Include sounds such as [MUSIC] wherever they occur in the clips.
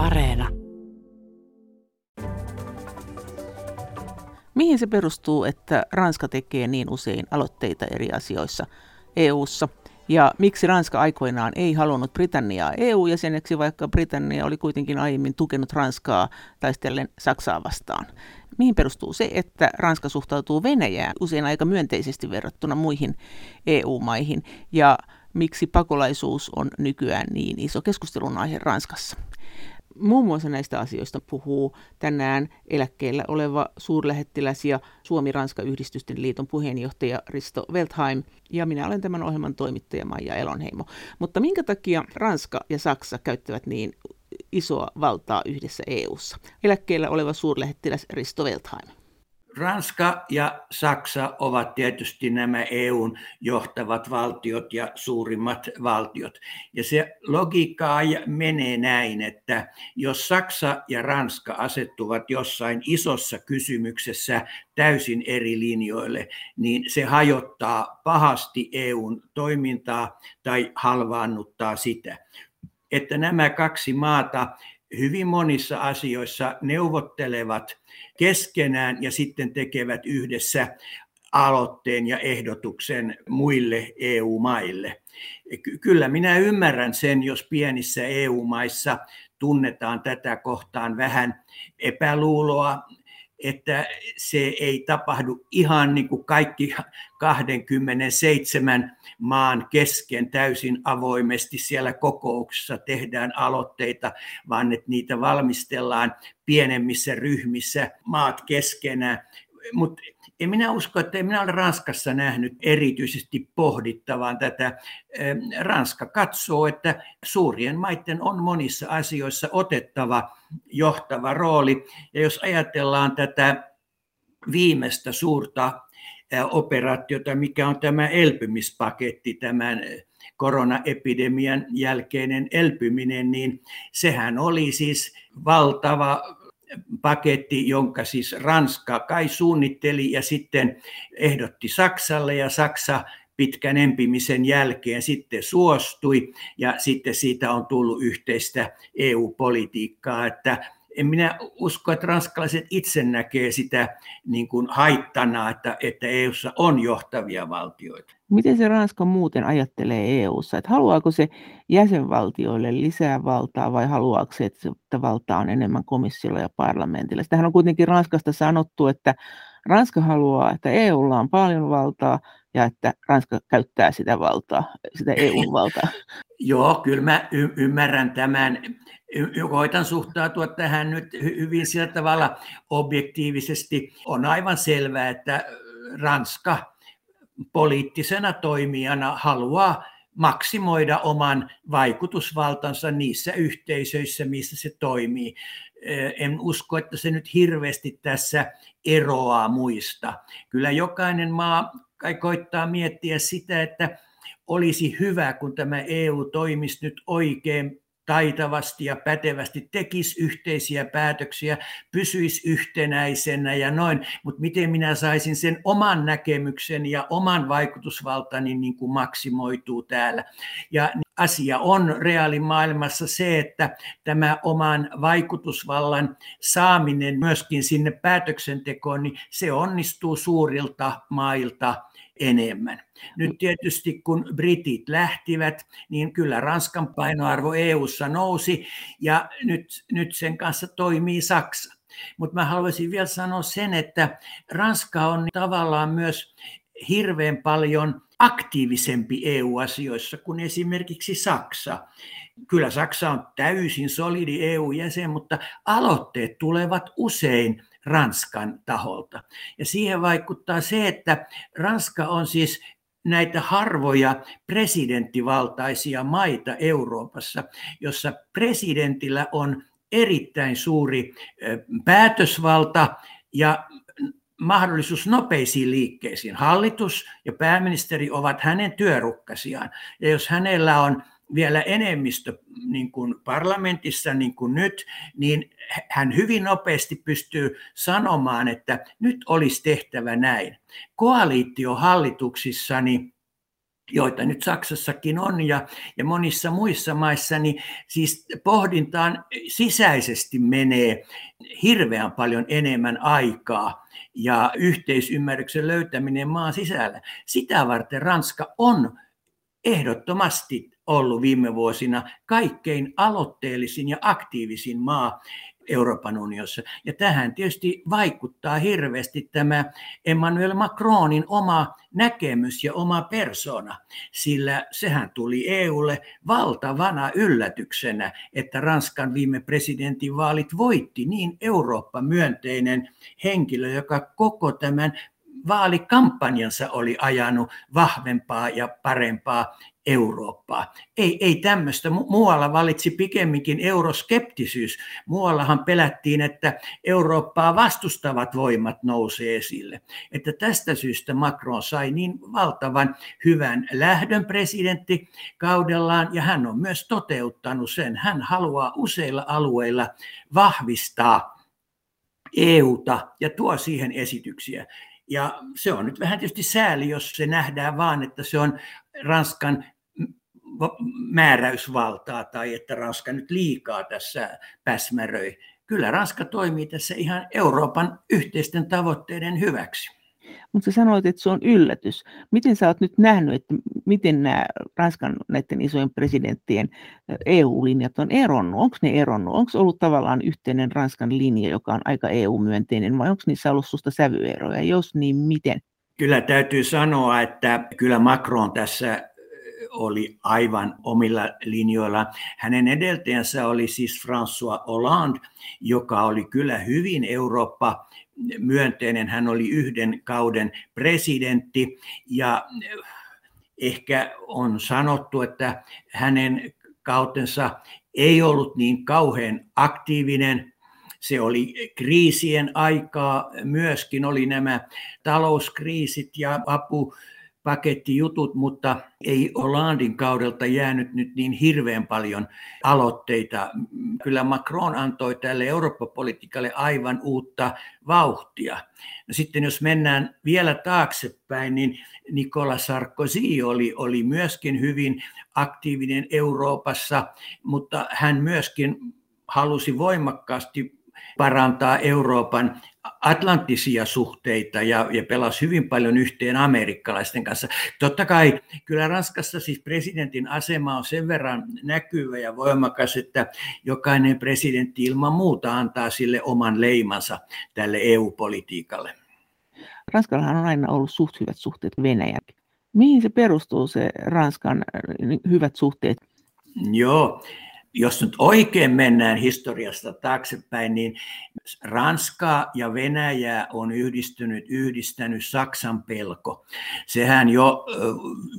Areena. Mihin se perustuu, että Ranska tekee niin usein aloitteita eri asioissa EU:ssa? Ja miksi Ranska aikoinaan ei halunnut Britanniaa EU-jäseneksi, vaikka Britannia oli kuitenkin aiemmin tukenut Ranskaa taistellen Saksaa vastaan? Mihin perustuu se, että Ranska suhtautuu Venäjään usein aika myönteisesti verrattuna muihin EU-maihin? Ja miksi pakolaisuus on nykyään niin iso keskustelun aihe Ranskassa? Muun muassa näistä asioista puhuu tänään eläkkeellä oleva suurlähettiläs ja Suomi-Ranska-yhdistysten liiton puheenjohtaja Risto Weltheim, ja minä olen tämän ohjelman toimittaja Maija Elonheimo. Mutta minkä takia Ranska ja Saksa käyttävät niin isoa valtaa yhdessä EU:ssa? Eläkkeellä oleva suurlähettiläs Risto Weltheim. Ranska ja Saksa ovat tietysti nämä EUn johtavat valtiot ja suurimmat valtiot. Ja se logiikka menee näin, että jos Saksa ja Ranska asettuvat jossain isossa kysymyksessä täysin eri linjoille, niin se hajottaa pahasti EUn toimintaa tai halvaannuttaa sitä. Että nämä kaksi maata hyvin monissa asioissa neuvottelevat keskenään ja sitten tekevät yhdessä aloitteen ja ehdotuksen muille EU-maille. Kyllä minä ymmärrän sen, jos pienissä EU-maissa tunnetaan tätä kohtaan vähän epäluuloa että se ei tapahdu ihan niin kuin kaikki 27 maan kesken täysin avoimesti siellä kokouksessa tehdään aloitteita, vaan että niitä valmistellaan pienemmissä ryhmissä maat keskenään. Mutta en minä usko, että en minä ole Ranskassa nähnyt erityisesti pohdittavan tätä. Ranska katsoo, että suurien maiden on monissa asioissa otettava johtava rooli. Ja jos ajatellaan tätä viimeistä suurta operaatiota, mikä on tämä elpymispaketti, tämän koronaepidemian jälkeinen elpyminen, niin sehän oli siis valtava paketti, jonka siis Ranska kai suunnitteli ja sitten ehdotti Saksalle ja Saksa pitkän empimisen jälkeen sitten suostui ja sitten siitä on tullut yhteistä EU-politiikkaa, että en minä usko, että ranskalaiset itse näkee sitä niin kuin haittana, että, että EUssa on johtavia valtioita. Miten se Ranska muuten ajattelee EUssa? Että haluaako se jäsenvaltioille lisää valtaa vai haluaako se, että valtaa on enemmän komissiolla ja parlamentilla? Tähän on kuitenkin Ranskasta sanottu, että Ranska haluaa, että EUlla on paljon valtaa ja että Ranska käyttää sitä valtaa, sitä EU-valtaa. [LAUGHS] Joo, kyllä mä y- ymmärrän tämän. Koitan suhtautua tähän nyt hyvin sillä tavalla objektiivisesti. On aivan selvää, että Ranska poliittisena toimijana haluaa maksimoida oman vaikutusvaltansa niissä yhteisöissä, missä se toimii. En usko, että se nyt hirveästi tässä eroaa muista. Kyllä jokainen maa kai koittaa miettiä sitä, että olisi hyvä, kun tämä EU toimisi nyt oikein taitavasti ja pätevästi, tekisi yhteisiä päätöksiä, pysyisi yhtenäisenä ja noin, mutta miten minä saisin sen oman näkemyksen ja oman vaikutusvaltani niin kuin maksimoituu täällä. Ja asia on reaalimaailmassa se, että tämä oman vaikutusvallan saaminen myöskin sinne päätöksentekoon, niin se onnistuu suurilta mailta enemmän. Nyt tietysti kun britit lähtivät, niin kyllä Ranskan painoarvo EU:ssa nousi ja nyt, nyt sen kanssa toimii Saksa. Mutta mä haluaisin vielä sanoa sen, että Ranska on tavallaan myös hirveän paljon aktiivisempi EU-asioissa kuin esimerkiksi Saksa. Kyllä Saksa on täysin solidi EU-jäsen, mutta aloitteet tulevat usein Ranskan taholta. Ja siihen vaikuttaa se, että Ranska on siis näitä harvoja presidenttivaltaisia maita Euroopassa, jossa presidentillä on erittäin suuri päätösvalta ja mahdollisuus nopeisiin liikkeisiin. Hallitus ja pääministeri ovat hänen työrukkasiaan. Ja jos hänellä on vielä enemmistö niin kuin parlamentissa niin kuin nyt, niin hän hyvin nopeasti pystyy sanomaan, että nyt olisi tehtävä näin. Koalitiohallituksissa niin joita nyt Saksassakin on ja, ja monissa muissa maissa, niin siis pohdintaan sisäisesti menee hirveän paljon enemmän aikaa ja yhteisymmärryksen löytäminen maan sisällä. Sitä varten Ranska on ehdottomasti ollut viime vuosina kaikkein aloitteellisin ja aktiivisin maa Euroopan unionissa. Ja tähän tietysti vaikuttaa hirveästi tämä Emmanuel Macronin oma näkemys ja oma persona, sillä sehän tuli EUlle valtavana yllätyksenä, että Ranskan viime presidentinvaalit voitti niin Eurooppa-myönteinen henkilö, joka koko tämän vaalikampanjansa oli ajanut vahvempaa ja parempaa Eurooppaa. Ei, ei tämmöistä. Muualla valitsi pikemminkin euroskeptisyys. Muuallahan pelättiin, että Eurooppaa vastustavat voimat nousee esille. Että tästä syystä Macron sai niin valtavan hyvän lähdön presidentti kaudellaan ja hän on myös toteuttanut sen. Hän haluaa useilla alueilla vahvistaa EUta ja tuo siihen esityksiä. Ja se on nyt vähän tietysti sääli, jos se nähdään vaan, että se on Ranskan määräysvaltaa tai että Ranska nyt liikaa tässä päsmäröi. Kyllä Ranska toimii tässä ihan Euroopan yhteisten tavoitteiden hyväksi. Mutta sä sanoit, että se on yllätys. Miten sä oot nyt nähnyt, että miten nämä Ranskan näiden isojen presidenttien EU-linjat on eronnut? Onko ne eronnut? Onko ollut tavallaan yhteinen Ranskan linja, joka on aika EU-myönteinen, vai onko niissä ollut susta sävyeroja? Jos niin, miten? Kyllä täytyy sanoa, että kyllä Macron tässä oli aivan omilla linjoilla. Hänen edeltäjänsä oli siis François Hollande, joka oli kyllä hyvin Eurooppa myönteinen. Hän oli yhden kauden presidentti ja ehkä on sanottu, että hänen kautensa ei ollut niin kauhean aktiivinen. Se oli kriisien aikaa, myöskin oli nämä talouskriisit ja apu pakettijutut, mutta ei Hollandin kaudelta jäänyt nyt niin hirveän paljon aloitteita. Kyllä Macron antoi tälle Eurooppa-politiikalle aivan uutta vauhtia. No sitten jos mennään vielä taaksepäin, niin Nicolas Sarkozy oli, oli myöskin hyvin aktiivinen Euroopassa, mutta hän myöskin halusi voimakkaasti parantaa Euroopan atlanttisia suhteita ja, ja pelasi hyvin paljon yhteen amerikkalaisten kanssa. Totta kai kyllä Ranskassa siis presidentin asema on sen verran näkyvä ja voimakas, että jokainen presidentti ilman muuta antaa sille oman leimansa tälle EU-politiikalle. Ranskallahan on aina ollut suht hyvät suhteet Venäjään. Mihin se perustuu se Ranskan hyvät suhteet? Joo, jos nyt oikein mennään historiasta taaksepäin, niin Ranska ja Venäjä on yhdistynyt, yhdistänyt Saksan pelko. Sehän jo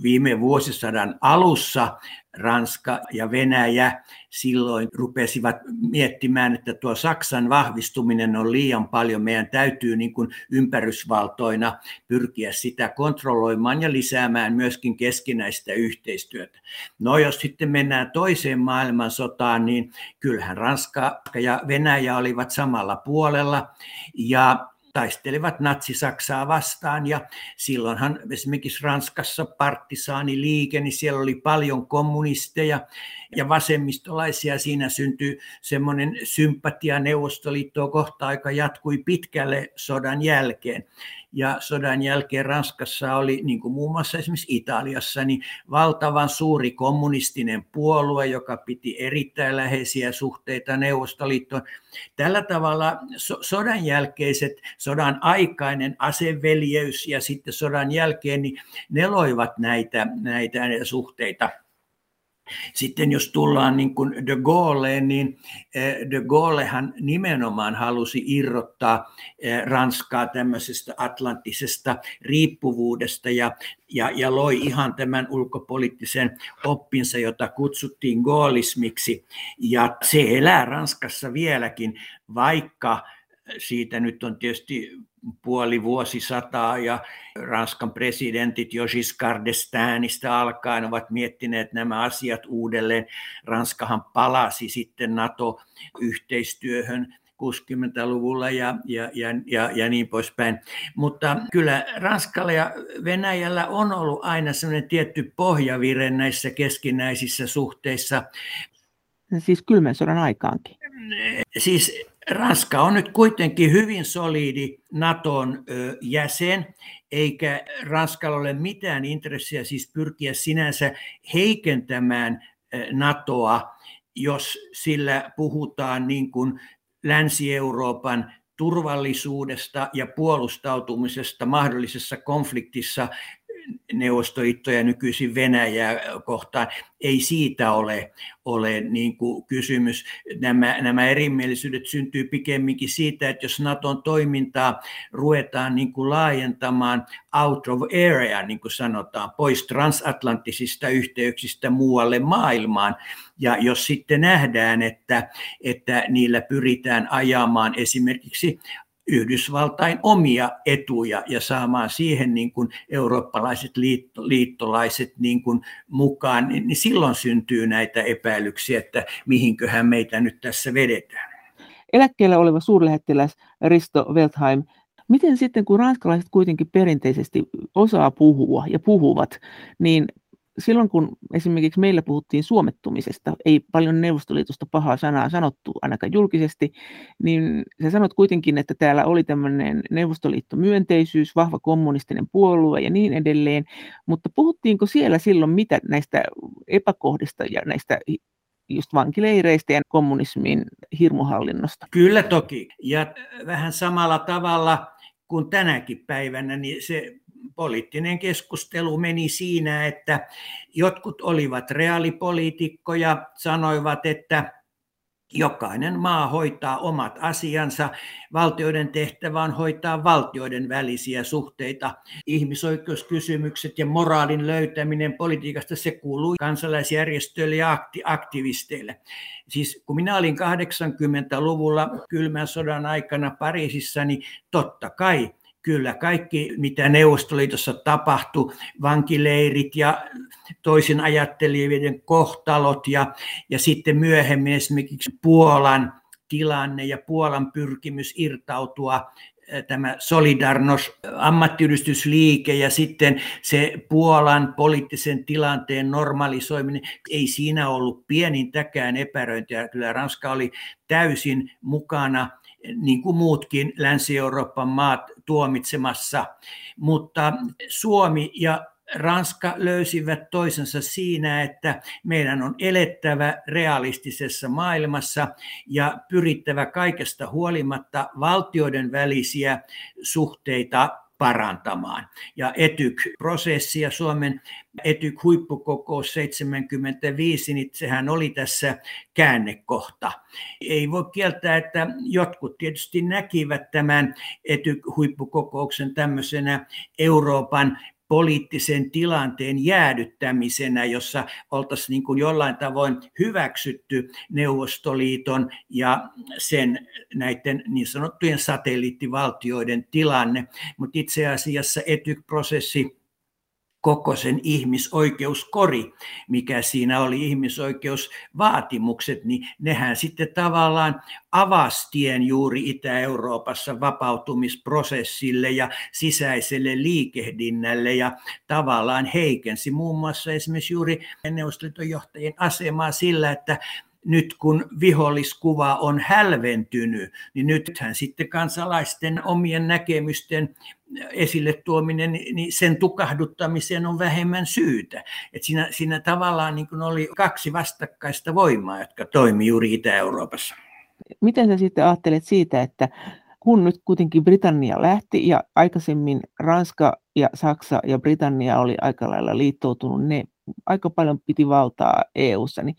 viime vuosisadan alussa Ranska ja Venäjä silloin rupesivat miettimään, että tuo Saksan vahvistuminen on liian paljon. Meidän täytyy niin kuin ympärysvaltoina pyrkiä sitä kontrolloimaan ja lisäämään myöskin keskinäistä yhteistyötä. No jos sitten mennään toiseen maailmansotaan, niin kyllähän Ranska ja Venäjä olivat samalla puolella ja taistelivat natsi-Saksaa vastaan ja silloinhan esimerkiksi Ranskassa partisaaniliike, niin siellä oli paljon kommunisteja ja vasemmistolaisia. Siinä syntyi semmoinen sympatia Neuvostoliittoa kohtaan, joka jatkui pitkälle sodan jälkeen ja sodan jälkeen Ranskassa oli, niin kuin muun muassa esimerkiksi Italiassa, niin valtavan suuri kommunistinen puolue, joka piti erittäin läheisiä suhteita Neuvostoliittoon. Tällä tavalla so- sodan jälkeiset, sodan aikainen aseveljeys ja sitten sodan jälkeen, niin ne loivat näitä, näitä suhteita. Sitten jos tullaan niin kuin de Gaulleen, niin eh, de Gaullehan nimenomaan halusi irrottaa eh, Ranskaa tämmöisestä atlanttisesta riippuvuudesta ja, ja, ja loi ihan tämän ulkopoliittisen oppinsa, jota kutsuttiin gaullismiksi. Ja se elää Ranskassa vieläkin, vaikka siitä nyt on tietysti puoli vuosisataa ja Ranskan presidentit jo Giscard d'Estaingista alkaen ovat miettineet nämä asiat uudelleen. Ranskahan palasi sitten NATO-yhteistyöhön 60-luvulla ja, ja, ja, ja, ja niin poispäin. Mutta kyllä Ranskalla ja Venäjällä on ollut aina sellainen tietty pohjavire näissä keskinäisissä suhteissa. Siis kylmän sodan aikaankin. Siis Ranska on nyt kuitenkin hyvin solidi Naton jäsen, eikä Ranskalla ole mitään intressiä siis pyrkiä sinänsä heikentämään NATOa, jos sillä puhutaan niin kuin Länsi-Euroopan turvallisuudesta ja puolustautumisesta mahdollisessa konfliktissa Neuvostoliittoa ja nykyisin Venäjää kohtaan. Ei siitä ole, ole niin kuin kysymys. Nämä, nämä erimielisyydet syntyy pikemminkin siitä, että jos Naton toimintaa ruvetaan niin kuin laajentamaan out of area, niin kuin sanotaan, pois transatlanttisista yhteyksistä muualle maailmaan, ja jos sitten nähdään, että, että niillä pyritään ajamaan esimerkiksi Yhdysvaltain omia etuja ja saamaan siihen niin kuin eurooppalaiset liitto, liittolaiset niin kuin mukaan, niin, niin silloin syntyy näitä epäilyksiä, että mihinköhän meitä nyt tässä vedetään. Eläkkeellä oleva suurlähettiläs Risto Weltheim, miten sitten kun ranskalaiset kuitenkin perinteisesti osaa puhua ja puhuvat, niin silloin kun esimerkiksi meillä puhuttiin suomettumisesta, ei paljon Neuvostoliitosta pahaa sanaa sanottu ainakaan julkisesti, niin sä sanot kuitenkin, että täällä oli tämmöinen Neuvostoliitto-myönteisyys, vahva kommunistinen puolue ja niin edelleen, mutta puhuttiinko siellä silloin mitä näistä epäkohdista ja näistä just vankileireistä ja kommunismin hirmuhallinnosta? Kyllä toki, ja vähän samalla tavalla kuin tänäkin päivänä, niin se poliittinen keskustelu meni siinä, että jotkut olivat reaalipoliitikkoja, sanoivat, että jokainen maa hoitaa omat asiansa. Valtioiden tehtävä on hoitaa valtioiden välisiä suhteita. Ihmisoikeuskysymykset ja moraalin löytäminen politiikasta, se kuuluu kansalaisjärjestöille ja aktivisteille. Siis kun minä olin 80-luvulla kylmän sodan aikana Pariisissa, niin totta kai Kyllä, kaikki mitä Neuvostoliitossa tapahtui, vankileirit ja toisin ajattelijoiden kohtalot ja, ja sitten myöhemmin esimerkiksi Puolan tilanne ja Puolan pyrkimys irtautua tämä Solidarnos ammattiyhdistysliike ja sitten se Puolan poliittisen tilanteen normalisoiminen, ei siinä ollut pienintäkään epäröintiä. Kyllä Ranska oli täysin mukana niin kuin muutkin Länsi-Euroopan maat tuomitsemassa, mutta Suomi ja Ranska löysivät toisensa siinä, että meidän on elettävä realistisessa maailmassa ja pyrittävä kaikesta huolimatta valtioiden välisiä suhteita parantamaan. Ja ETYK-prosessi ja Suomen ETYK-huippukokous 75, niin sehän oli tässä käännekohta. Ei voi kieltää, että jotkut tietysti näkivät tämän ETYK-huippukokouksen tämmöisenä Euroopan poliittisen tilanteen jäädyttämisenä, jossa oltaisiin niin kuin jollain tavoin hyväksytty Neuvostoliiton ja sen näiden niin sanottujen satelliittivaltioiden tilanne. Mutta itse asiassa etyk-prosessi koko sen ihmisoikeuskori, mikä siinä oli ihmisoikeusvaatimukset, niin nehän sitten tavallaan avastien juuri Itä-Euroopassa vapautumisprosessille ja sisäiselle liikehdinnälle ja tavallaan heikensi muun muassa esimerkiksi juuri Neuvostoliiton johtajien asemaa sillä, että nyt kun viholliskuva on hälventynyt, niin nythän sitten kansalaisten omien näkemysten esille tuominen, niin sen tukahduttamiseen on vähemmän syytä. Et siinä, siinä tavallaan niin kuin oli kaksi vastakkaista voimaa, jotka toimi juuri Itä-Euroopassa. Miten sä sitten ajattelet siitä, että kun nyt kuitenkin Britannia lähti ja aikaisemmin Ranska ja Saksa ja Britannia oli aika lailla liittoutunut, ne aika paljon piti valtaa EU:ssa, niin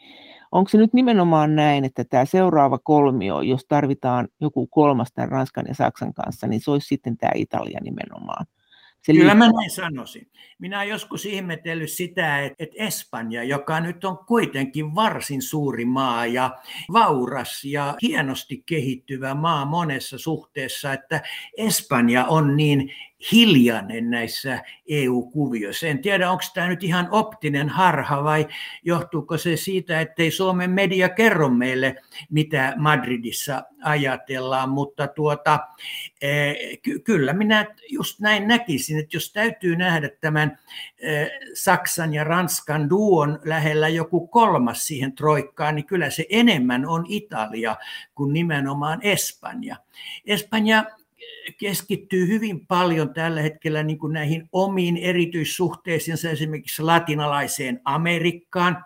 onko se nyt nimenomaan näin, että tämä seuraava kolmio, jos tarvitaan joku kolmas tämän Ranskan ja Saksan kanssa, niin se olisi sitten tämä Italia nimenomaan? Se Kyllä mä näin sanoisin. Minä olen joskus ihmetellyt sitä, että Espanja, joka nyt on kuitenkin varsin suuri maa ja vauras ja hienosti kehittyvä maa monessa suhteessa, että Espanja on niin hiljainen näissä EU-kuvioissa. En tiedä, onko tämä nyt ihan optinen harha vai johtuuko se siitä, ettei Suomen media kerro meille, mitä Madridissa ajatellaan, mutta tuota, ky- kyllä minä just näin näkisin, että jos täytyy nähdä tämän eh, Saksan ja Ranskan duon lähellä joku kolmas siihen troikkaan, niin kyllä se enemmän on Italia kuin nimenomaan Espanja. Espanja keskittyy hyvin paljon tällä hetkellä niin kuin näihin omiin erityissuhteisiinsa esimerkiksi latinalaiseen Amerikkaan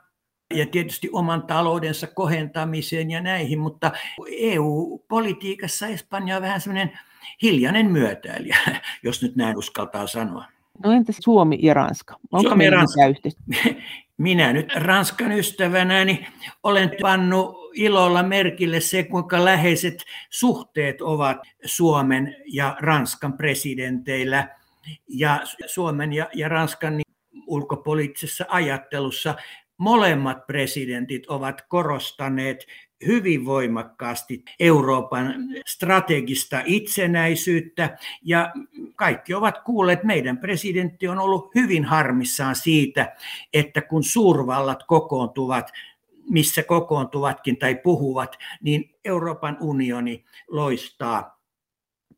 ja tietysti oman taloudensa kohentamiseen ja näihin, mutta EU-politiikassa Espanja on vähän semmoinen hiljainen myötäilijä, [LAUGHS] jos nyt näin uskaltaa sanoa. No entäs Suomi ja Ranska? Onko Suomi ja Ranska. [LAUGHS] Minä nyt Ranskan ystävänä niin olen pannut ilolla merkille se, kuinka läheiset suhteet ovat Suomen ja Ranskan presidenteillä. Ja Suomen ja, ja Ranskan niin ulkopoliittisessa ajattelussa molemmat presidentit ovat korostaneet hyvin voimakkaasti Euroopan strategista itsenäisyyttä ja kaikki ovat kuulleet, meidän presidentti on ollut hyvin harmissaan siitä, että kun suurvallat kokoontuvat missä kokoontuvatkin tai puhuvat, niin Euroopan unioni loistaa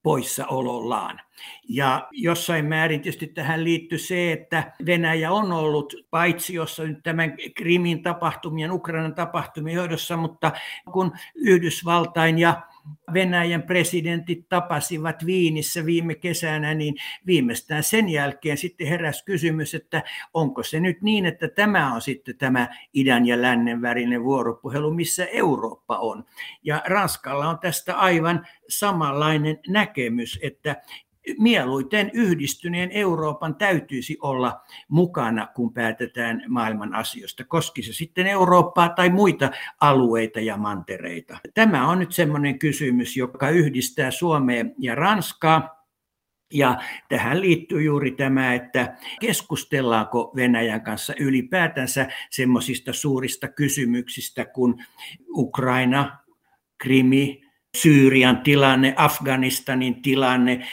poissaolollaan. Ja jossain määrin tietysti tähän liittyy se, että Venäjä on ollut paitsi jossa nyt tämän Krimin tapahtumien, Ukrainan tapahtumien johdossa, mutta kun Yhdysvaltain ja Venäjän presidentit tapasivat Viinissä viime kesänä, niin viimeistään sen jälkeen sitten heräsi kysymys, että onko se nyt niin, että tämä on sitten tämä idän ja lännen värinen vuoropuhelu, missä Eurooppa on. Ja Ranskalla on tästä aivan samanlainen näkemys, että mieluiten yhdistyneen Euroopan täytyisi olla mukana, kun päätetään maailman asioista, koski se sitten Eurooppaa tai muita alueita ja mantereita. Tämä on nyt semmoinen kysymys, joka yhdistää Suomea ja Ranskaa. Ja tähän liittyy juuri tämä, että keskustellaanko Venäjän kanssa ylipäätänsä semmoisista suurista kysymyksistä kuin Ukraina, Krimi, Syyrian tilanne, Afganistanin tilanne,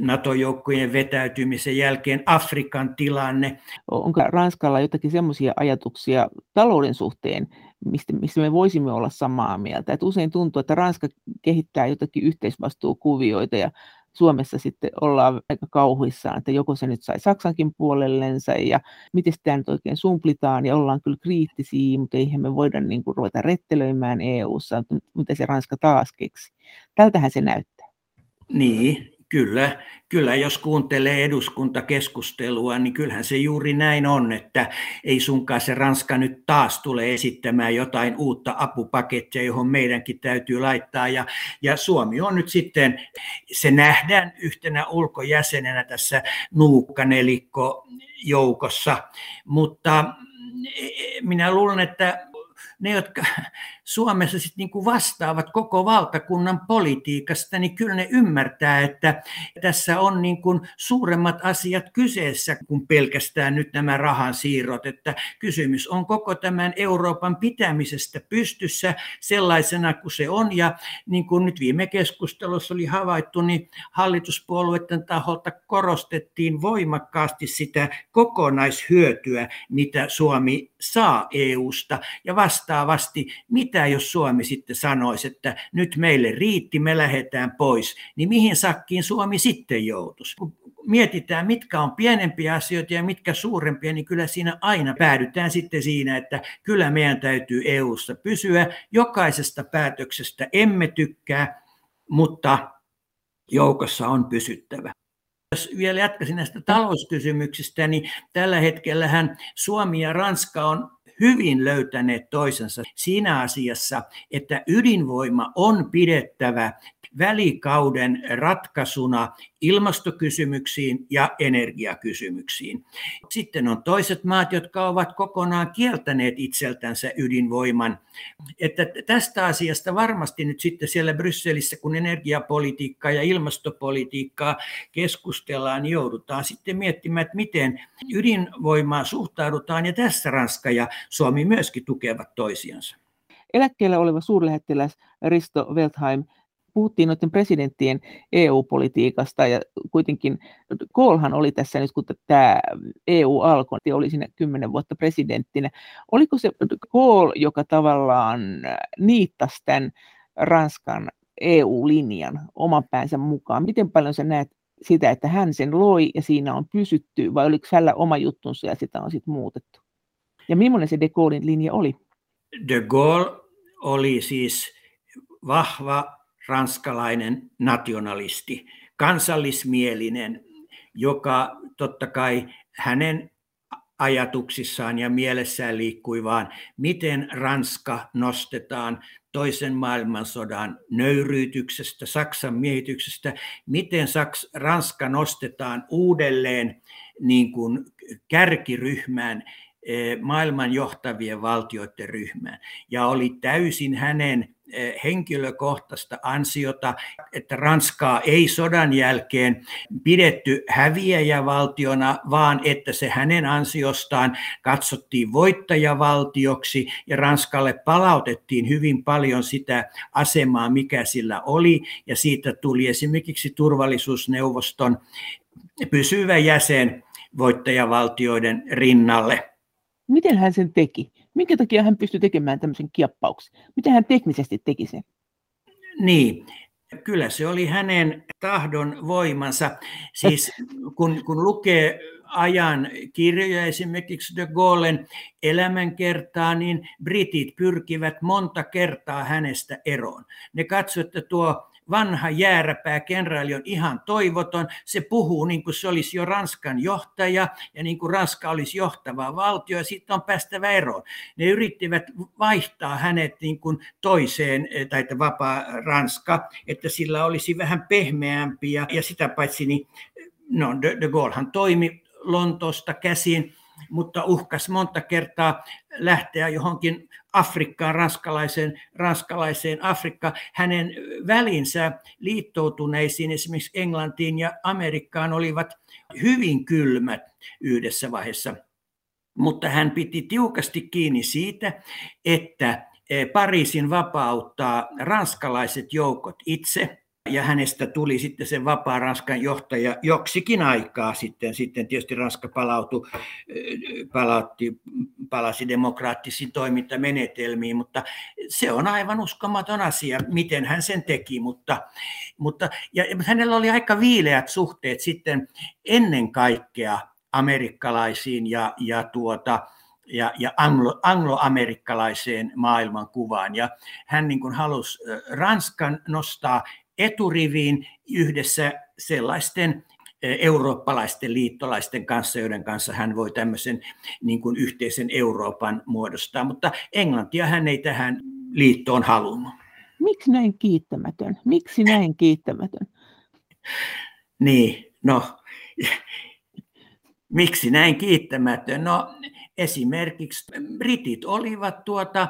NATO-joukkojen vetäytymisen jälkeen Afrikan tilanne. Onko Ranskalla jotakin semmoisia ajatuksia talouden suhteen, mistä, mistä me voisimme olla samaa mieltä? Et usein tuntuu, että Ranska kehittää jotakin yhteisvastuukuvioita ja Suomessa sitten ollaan aika kauhuissaan, että joko se nyt sai Saksankin puolellensa ja miten tämä nyt oikein sumplitaan ja ollaan kyllä kriittisiä, mutta eihän me voida niin kuin ruveta rettelöimään EU-ssa, mitä se Ranska taas keksi. Tältähän se näyttää. Niin, Kyllä, kyllä, jos kuuntelee eduskuntakeskustelua, niin kyllähän se juuri näin on, että ei sunkaan se Ranska nyt taas tule esittämään jotain uutta apupakettia, johon meidänkin täytyy laittaa. Ja, ja Suomi on nyt sitten, se nähdään yhtenä ulkojäsenenä tässä nuukkanelikko joukossa, mutta minä luulen, että ne, jotka Suomessa sit niin kuin vastaavat koko valtakunnan politiikasta, niin kyllä ne ymmärtää, että tässä on niin kuin suuremmat asiat kyseessä kuin pelkästään nyt nämä rahan siirrot. Että kysymys on koko tämän Euroopan pitämisestä pystyssä sellaisena kuin se on. Ja niin kuin nyt viime keskustelussa oli havaittu, niin hallituspuolueiden taholta korostettiin voimakkaasti sitä kokonaishyötyä, mitä Suomi saa EUsta. Ja vastaavasti, mitä jos Suomi sitten sanoisi, että nyt meille riitti, me lähdetään pois, niin mihin sakkiin Suomi sitten joutuisi? Kun mietitään, mitkä on pienempiä asioita ja mitkä suurempia, niin kyllä siinä aina päädytään sitten siinä, että kyllä meidän täytyy EU:ssa pysyä. Jokaisesta päätöksestä emme tykkää, mutta joukossa on pysyttävä. Jos vielä jatkaisin näistä talouskysymyksistä, niin tällä hetkellähän Suomi ja Ranska on hyvin löytäneet toisensa siinä asiassa, että ydinvoima on pidettävä välikauden ratkaisuna ilmastokysymyksiin ja energiakysymyksiin. Sitten on toiset maat, jotka ovat kokonaan kieltäneet itseltänsä ydinvoiman. Että tästä asiasta varmasti nyt sitten siellä Brysselissä, kun energiapolitiikkaa ja ilmastopolitiikkaa keskustellaan, niin joudutaan sitten miettimään, että miten ydinvoimaa suhtaudutaan. Ja tässä Ranska ja Suomi myöskin tukevat toisiansa. Eläkkeellä oleva suurlähettiläs Risto Weltheim puhuttiin noiden presidenttien EU-politiikasta ja kuitenkin Koolhan oli tässä nyt, kun tämä EU alkoi, niin oli siinä kymmenen vuotta presidenttinä. Oliko se Kool, joka tavallaan niittasi tämän Ranskan EU-linjan oman päänsä mukaan? Miten paljon sä näet sitä, että hän sen loi ja siinä on pysytty, vai oliko hänellä oma juttunsa ja sitä on sitten muutettu? Ja millainen se de Gaullein linja oli? De Gaulle oli siis vahva ranskalainen nationalisti, kansallismielinen, joka totta kai hänen ajatuksissaan ja mielessään liikkui vaan, miten Ranska nostetaan toisen maailmansodan nöyryytyksestä, Saksan miehityksestä, miten Saks, Ranska nostetaan uudelleen niin kuin kärkiryhmään, eh, maailman johtavien valtioiden ryhmään. Ja oli täysin hänen henkilökohtaista ansiota, että Ranskaa ei sodan jälkeen pidetty häviäjävaltiona, vaan että se hänen ansiostaan katsottiin voittajavaltioksi ja Ranskalle palautettiin hyvin paljon sitä asemaa, mikä sillä oli ja siitä tuli esimerkiksi turvallisuusneuvoston pysyvä jäsen voittajavaltioiden rinnalle. Miten hän sen teki? Minkä takia hän pystyi tekemään tämmöisen kiappauksen? Miten hän teknisesti teki sen? Niin, kyllä se oli hänen tahdon voimansa. Siis kun, kun lukee ajan kirjoja, esimerkiksi de Gaullen elämänkertaa, niin britit pyrkivät monta kertaa hänestä eroon. Ne katsoivat, että tuo vanha jääräpää kenraali on ihan toivoton. Se puhuu niin kuin se olisi jo Ranskan johtaja ja niin kuin Ranska olisi johtava valtio ja sitten on päästävä eroon. Ne yrittivät vaihtaa hänet niin kuin toiseen, eh, tai että vapaa Ranska, että sillä olisi vähän pehmeämpi ja, ja sitä paitsi niin no, de, de Gaullehan toimi Lontosta käsin, mutta uhkas monta kertaa lähteä johonkin Afrikkaan, ranskalaiseen, ranskalaiseen Afrikkaan. Hänen välinsä liittoutuneisiin, esimerkiksi Englantiin ja Amerikkaan, olivat hyvin kylmät yhdessä vaiheessa. Mutta hän piti tiukasti kiinni siitä, että eh, Pariisin vapauttaa ranskalaiset joukot itse – ja hänestä tuli sitten se vapaa Ranskan johtaja joksikin aikaa sitten. Sitten tietysti Ranska palautui, palautti, palasi demokraattisiin toimintamenetelmiin, mutta se on aivan uskomaton asia, miten hän sen teki. Mutta, mutta, ja hänellä oli aika viileät suhteet sitten ennen kaikkea amerikkalaisiin ja, ja tuota, ja, ja anglo, angloamerikkalaiseen maailmankuvaan. Ja hän niin kuin halusi Ranskan nostaa eturiviin yhdessä sellaisten eurooppalaisten liittolaisten kanssa, joiden kanssa hän voi tämmöisen niin kuin yhteisen Euroopan muodostaa, mutta Englantia hän ei tähän liittoon halunnut. Miksi näin kiittämätön? Miksi näin kiittämätön? Niin, no, miksi näin kiittämätön? No, esimerkiksi britit olivat tuota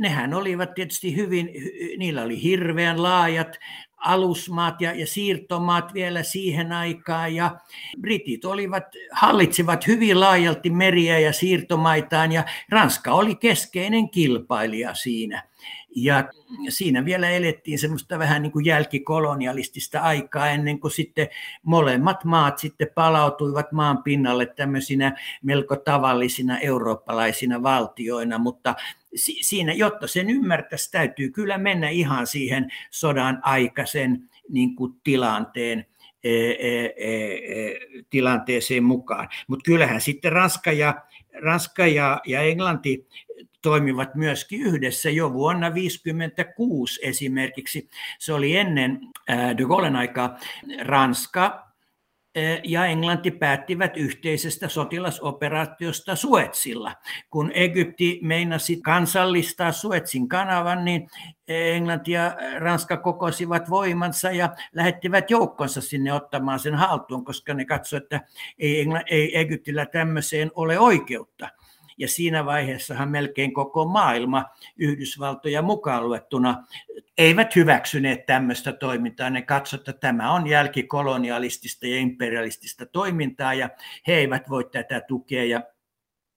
nehän olivat tietysti hyvin, niillä oli hirveän laajat alusmaat ja, ja siirtomaat vielä siihen aikaan ja britit olivat, hallitsivat hyvin laajalti meriä ja siirtomaitaan ja Ranska oli keskeinen kilpailija siinä. Ja siinä vielä elettiin semmoista vähän niin kuin jälkikolonialistista aikaa ennen kuin sitten molemmat maat sitten palautuivat maan pinnalle tämmöisinä melko tavallisina eurooppalaisina valtioina, mutta siinä, jotta sen ymmärtäisi, täytyy kyllä mennä ihan siihen sodan aikaisen niin kuin tilanteen e, e, e, tilanteeseen mukaan. Mutta kyllähän sitten Ranska ja, Ranska ja, ja Englanti toimivat myöskin yhdessä jo vuonna 1956 esimerkiksi. Se oli ennen de Gaullen aikaa. Ranska ja Englanti päättivät yhteisestä sotilasoperaatiosta Suetsilla. Kun Egypti meinasi kansallistaa Suetsin kanavan, niin Englanti ja Ranska kokosivat voimansa ja lähettivät joukkonsa sinne ottamaan sen haltuun, koska ne katsoivat, että ei, ei Egyptillä tämmöiseen ole oikeutta. Ja siinä vaiheessahan melkein koko maailma, Yhdysvaltoja mukaan luettuna, eivät hyväksyneet tämmöistä toimintaa. Ne katsoivat, että tämä on jälkikolonialistista ja imperialistista toimintaa ja he eivät voi tätä tukea. Ja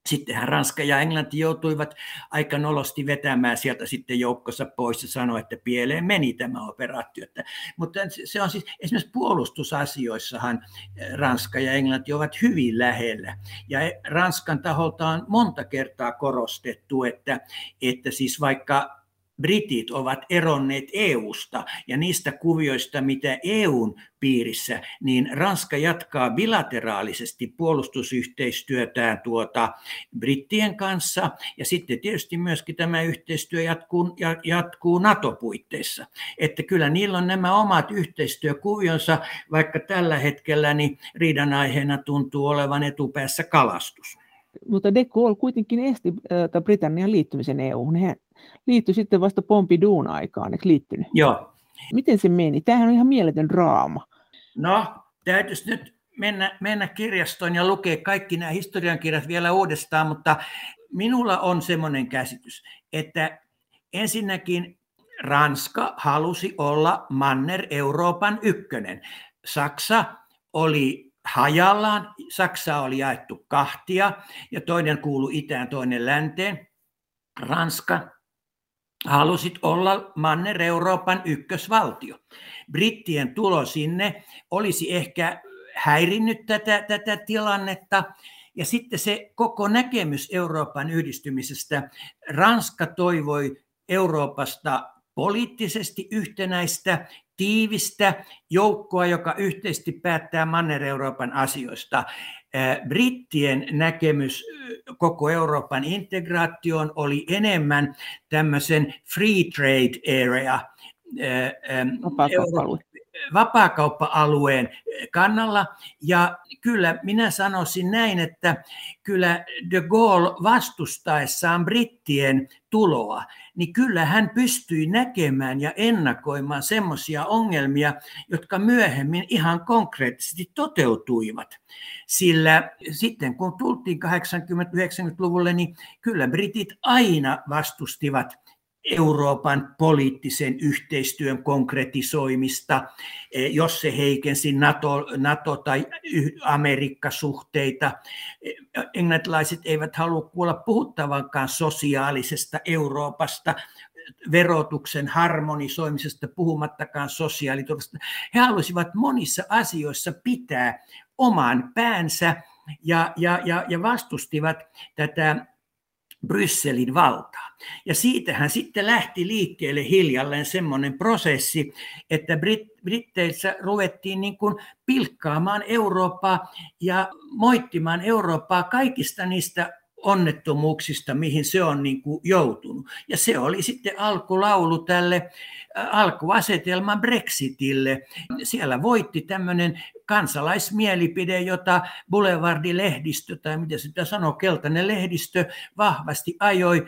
Sittenhän Ranska ja Englanti joutuivat aika nolosti vetämään sieltä sitten joukkossa pois ja sanoa, että pieleen meni tämä operaatio. Että, mutta se on siis esimerkiksi puolustusasioissahan Ranska ja Englanti ovat hyvin lähellä. Ja Ranskan taholta on monta kertaa korostettu, että, että siis vaikka britit ovat eronneet EUsta ja niistä kuvioista, mitä EUn piirissä, niin Ranska jatkaa bilateraalisesti puolustusyhteistyötään tuota brittien kanssa ja sitten tietysti myöskin tämä yhteistyö jatkuu, jatkuu NATO-puitteissa. Että kyllä niillä on nämä omat yhteistyökuvionsa, vaikka tällä hetkellä niin riidan aiheena tuntuu olevan etupäässä kalastus. Mutta De Gaulle kuitenkin esti Britannian liittymisen EU-hun. He liittyi sitten vasta Pompidoun aikaan, eikö liittynyt? Joo. Miten se meni? Tämähän on ihan mieletön draama. No, täytyisi nyt mennä, mennä kirjastoon ja lukea kaikki nämä historiankirjat vielä uudestaan, mutta minulla on semmoinen käsitys, että ensinnäkin Ranska halusi olla Manner-Euroopan ykkönen. Saksa oli hajallaan, Saksa oli jaettu kahtia ja toinen kuului itään, toinen länteen. Ranska halusit olla Manner-Euroopan ykkösvaltio. Brittien tulo sinne olisi ehkä häirinnyt tätä, tätä tilannetta. Ja sitten se koko näkemys Euroopan yhdistymisestä. Ranska toivoi Euroopasta poliittisesti yhtenäistä, tiivistä joukkoa, joka yhteisesti päättää Manner-Euroopan asioista. Brittien näkemys koko Euroopan integraatioon oli enemmän tämmöisen free trade area, vapaakauppa-alueen kannalla. Ja kyllä minä sanoisin näin, että kyllä de Gaulle vastustaessaan brittien tuloa, niin kyllä hän pystyi näkemään ja ennakoimaan semmoisia ongelmia, jotka myöhemmin ihan konkreettisesti toteutuivat. Sillä sitten kun tultiin 80-90-luvulle, niin kyllä britit aina vastustivat Euroopan poliittisen yhteistyön konkretisoimista, e, jos se heikensi NATO, NATO- tai Amerikka-suhteita. E, englantilaiset eivät halua kuulla puhuttavankaan sosiaalisesta Euroopasta, verotuksen harmonisoimisesta, puhumattakaan sosiaaliturvasta. He haluaisivat monissa asioissa pitää oman päänsä ja, ja, ja, ja vastustivat tätä Brysselin valtaa. Ja siitähän sitten lähti liikkeelle hiljalleen semmoinen prosessi, että Brit- Britteissä ruvettiin niin kuin pilkkaamaan Eurooppaa ja moittimaan Eurooppaa kaikista niistä onnettomuuksista, mihin se on niin kuin joutunut. Ja se oli sitten alkulaulu tälle alkuasetelman Brexitille. Siellä voitti tämmöinen kansalaismielipide, jota Boulevardi-lehdistö, tai mitä sitä sanoo, keltainen lehdistö, vahvasti ajoi,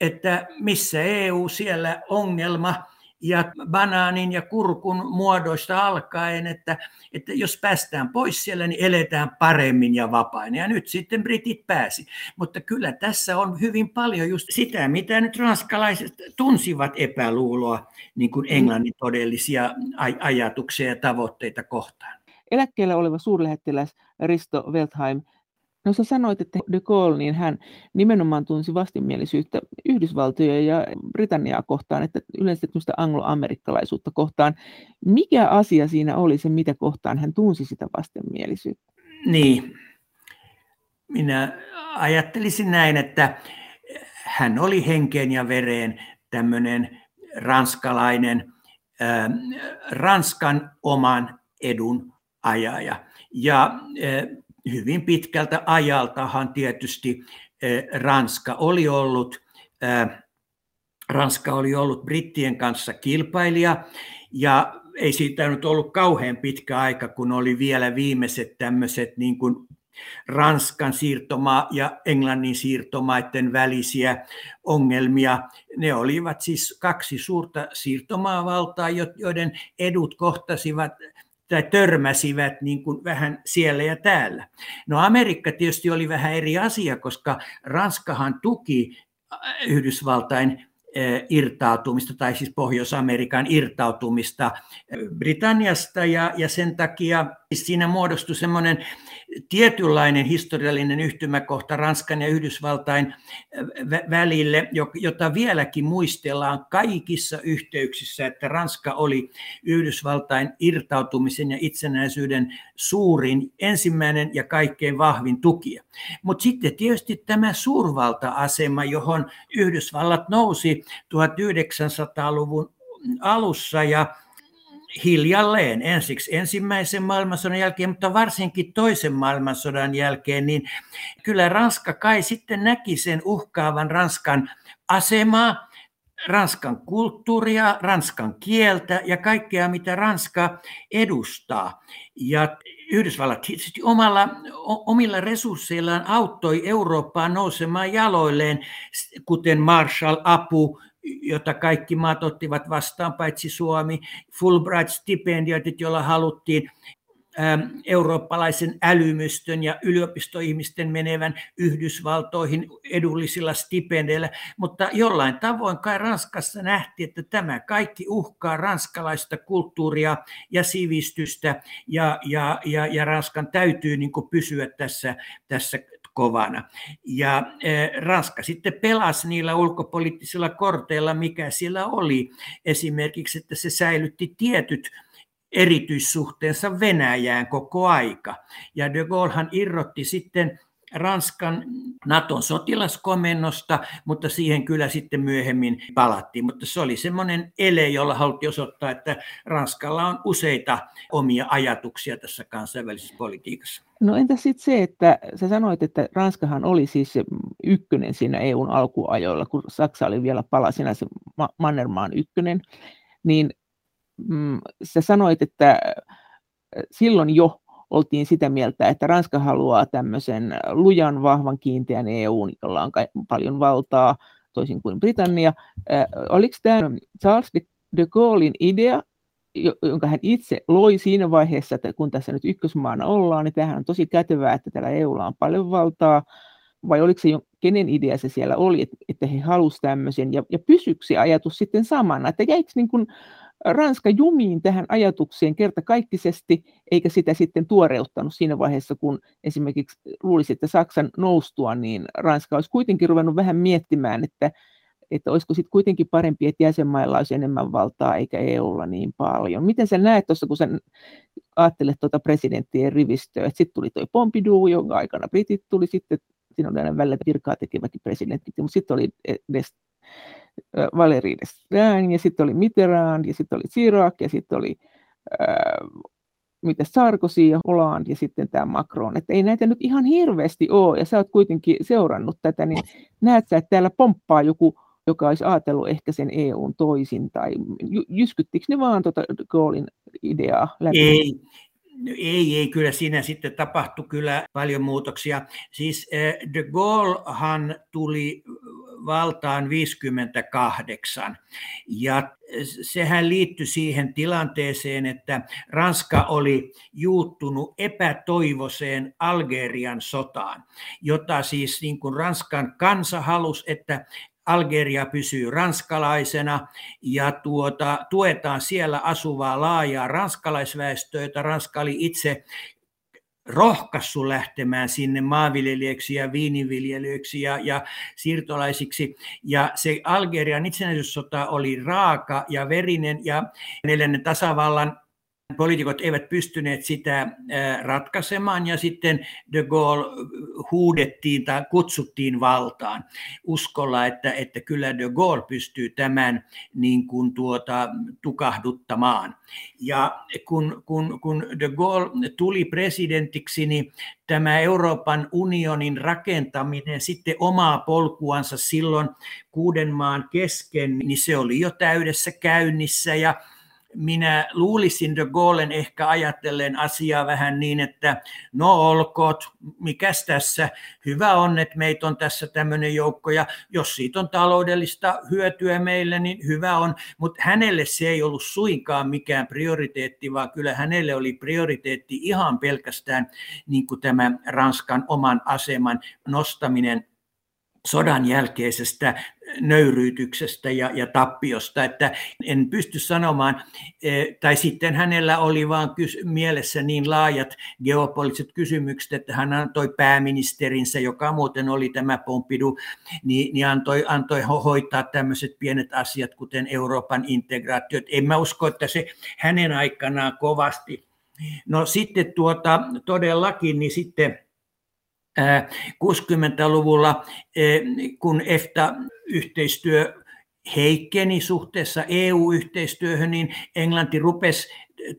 että missä EU, siellä ongelma – ja banaanin ja kurkun muodoista alkaen, että, että jos päästään pois siellä, niin eletään paremmin ja vapaina. Ja nyt sitten britit pääsi. Mutta kyllä tässä on hyvin paljon just sitä, mitä nyt ranskalaiset tunsivat epäluuloa niin kuin Englannin todellisia aj- ajatuksia ja tavoitteita kohtaan. Eläkkeellä oleva suurlähettiläs Risto Weltheim No sä sanoit, että de Gaulle, niin hän nimenomaan tunsi vastinmielisyyttä Yhdysvaltoja ja Britanniaa kohtaan, että yleensä tämmöistä angloamerikkalaisuutta kohtaan. Mikä asia siinä oli se, mitä kohtaan hän tunsi sitä vastenmielisyyttä? Niin, minä ajattelisin näin, että hän oli henkeen ja vereen tämmöinen ranskalainen, äh, Ranskan oman edun ajaja. Ja äh, hyvin pitkältä ajaltahan tietysti eh, Ranska oli ollut eh, Ranska oli ollut brittien kanssa kilpailija ja ei siitä nyt ollut kauhean pitkä aika, kun oli vielä viimeiset tämmöiset niin kuin Ranskan siirtoma ja Englannin siirtomaiden välisiä ongelmia. Ne olivat siis kaksi suurta siirtomaavaltaa, joiden edut kohtasivat tai törmäsivät niin kuin vähän siellä ja täällä. No Amerikka tietysti oli vähän eri asia, koska Ranskahan tuki äh, Yhdysvaltain äh, irtautumista, tai siis Pohjois-Amerikan irtautumista äh, Britanniasta, ja, ja sen takia siinä muodostui semmoinen tietynlainen historiallinen yhtymäkohta Ranskan ja Yhdysvaltain välille, jota vieläkin muistellaan kaikissa yhteyksissä, että Ranska oli Yhdysvaltain irtautumisen ja itsenäisyyden suurin, ensimmäinen ja kaikkein vahvin tukija. Mutta sitten tietysti tämä suurvalta-asema, johon Yhdysvallat nousi 1900-luvun alussa ja hiljalleen ensiksi ensimmäisen maailmansodan jälkeen, mutta varsinkin toisen maailmansodan jälkeen, niin kyllä Ranska kai sitten näki sen uhkaavan Ranskan asemaa, Ranskan kulttuuria, Ranskan kieltä ja kaikkea, mitä Ranska edustaa. Ja Yhdysvallat tietysti omalla, omilla resursseillaan auttoi Eurooppaa nousemaan jaloilleen, kuten Marshall-apu, jota kaikki maat ottivat vastaan, paitsi Suomi, Fulbright-stipendiot, joilla haluttiin ähm, eurooppalaisen älymystön ja yliopistoihmisten menevän Yhdysvaltoihin edullisilla stipendeillä, mutta jollain tavoin kai Ranskassa nähtiin, että tämä kaikki uhkaa ranskalaista kulttuuria ja sivistystä ja, ja, ja, ja Ranskan täytyy niin pysyä tässä, tässä kovana. Ja e, Ranska sitten pelasi niillä ulkopoliittisilla korteilla, mikä siellä oli. Esimerkiksi, että se säilytti tietyt erityissuhteensa Venäjään koko aika. Ja de Gaullehan irrotti sitten Ranskan Naton sotilaskomennosta, mutta siihen kyllä sitten myöhemmin palattiin. Mutta se oli semmoinen ele, jolla haluttiin osoittaa, että Ranskalla on useita omia ajatuksia tässä kansainvälisessä politiikassa. No entä sitten se, että sä sanoit, että Ranskahan oli siis ykkönen siinä EUn alkuajoilla, kun Saksa oli vielä palasina se Mannermaan ykkönen, niin mm, sä sanoit, että silloin jo oltiin sitä mieltä, että Ranska haluaa tämmöisen lujan, vahvan, kiinteän EUn, jolla on paljon valtaa, toisin kuin Britannia. Äh, oliko tämä Charles de Gaullein idea, jonka hän itse loi siinä vaiheessa, että kun tässä nyt ykkösmaana ollaan, niin tämähän on tosi kätevää, että tällä EUlla on paljon valtaa, vai oliko se kenen idea se siellä oli, että, he halusivat tämmöisen, ja, ja pysyykö se ajatus sitten samana, että jäikö niin kuin Ranska jumiin tähän ajatukseen kertakaikkisesti, eikä sitä sitten tuoreuttanut siinä vaiheessa, kun esimerkiksi luulisi, että Saksan noustua, niin Ranska olisi kuitenkin ruvennut vähän miettimään, että, että olisiko sitten kuitenkin parempi, että jäsenmailla olisi enemmän valtaa eikä EUlla niin paljon. Miten sä näet tuossa, kun sä ajattelet tuota presidenttien rivistöä, että sitten tuli tuo Pompidou, jonka aikana britit tuli sitten, siinä oli aina välillä virkaa tekeväkin presidentti, mutta sitten oli Valéry Destin, ja sitten oli Mitterrand, ja sitten oli Chirac, ja sitten oli äh, mitä Sarkozy ja Hollande ja sitten tämä Macron, että ei näitä nyt ihan hirveästi ole, ja sä oot kuitenkin seurannut tätä, niin näet sä, että täällä pomppaa joku, joka olisi ajatellut ehkä sen EUn toisin, tai jyskyttikö ne vaan tuota Gaulin ideaa läpi? Ei, ei, ei, kyllä siinä sitten tapahtui kyllä paljon muutoksia. Siis de Gaullehan tuli valtaan 58. Ja sehän liittyi siihen tilanteeseen, että Ranska oli juuttunut epätoivoiseen Algerian sotaan, jota siis niin kuin Ranskan kansa halusi, että Algeria pysyy ranskalaisena ja tuota, tuetaan siellä asuvaa laajaa ranskalaisväestöä, jota Ranska oli itse rohkassu lähtemään sinne maanviljelijöiksi ja viininviljelijöiksi ja, ja siirtolaisiksi. Ja se Algerian itsenäisyyssota oli raaka ja verinen ja neljännen tasavallan poliitikot eivät pystyneet sitä ratkaisemaan ja sitten de Gaulle huudettiin tai kutsuttiin valtaan uskolla, että, että kyllä de Gaulle pystyy tämän niin kuin tuota, tukahduttamaan. Ja kun, kun, kun de Gaulle tuli presidentiksi, niin tämä Euroopan unionin rakentaminen sitten omaa polkuansa silloin kuuden maan kesken, niin se oli jo täydessä käynnissä ja minä luulisin de Gaullen ehkä ajatellen asiaa vähän niin, että no olkoot, mikäs tässä, hyvä on, että meitä on tässä tämmöinen joukko, ja jos siitä on taloudellista hyötyä meille, niin hyvä on, mutta hänelle se ei ollut suinkaan mikään prioriteetti, vaan kyllä hänelle oli prioriteetti ihan pelkästään niin kuin tämä Ranskan oman aseman nostaminen sodan jälkeisestä nöyryytyksestä ja, ja tappiosta, että en pysty sanomaan, e, tai sitten hänellä oli vaan kys- mielessä niin laajat geopoliittiset kysymykset, että hän antoi pääministerinsä, joka muuten oli tämä Pompidou, niin, niin antoi, antoi hoitaa tämmöiset pienet asiat, kuten Euroopan integraatiot. En mä usko, että se hänen aikanaan kovasti. No sitten tuota, todellakin, niin sitten 60-luvulla, kun EFTA-yhteistyö heikkeni suhteessa EU-yhteistyöhön, niin Englanti rupesi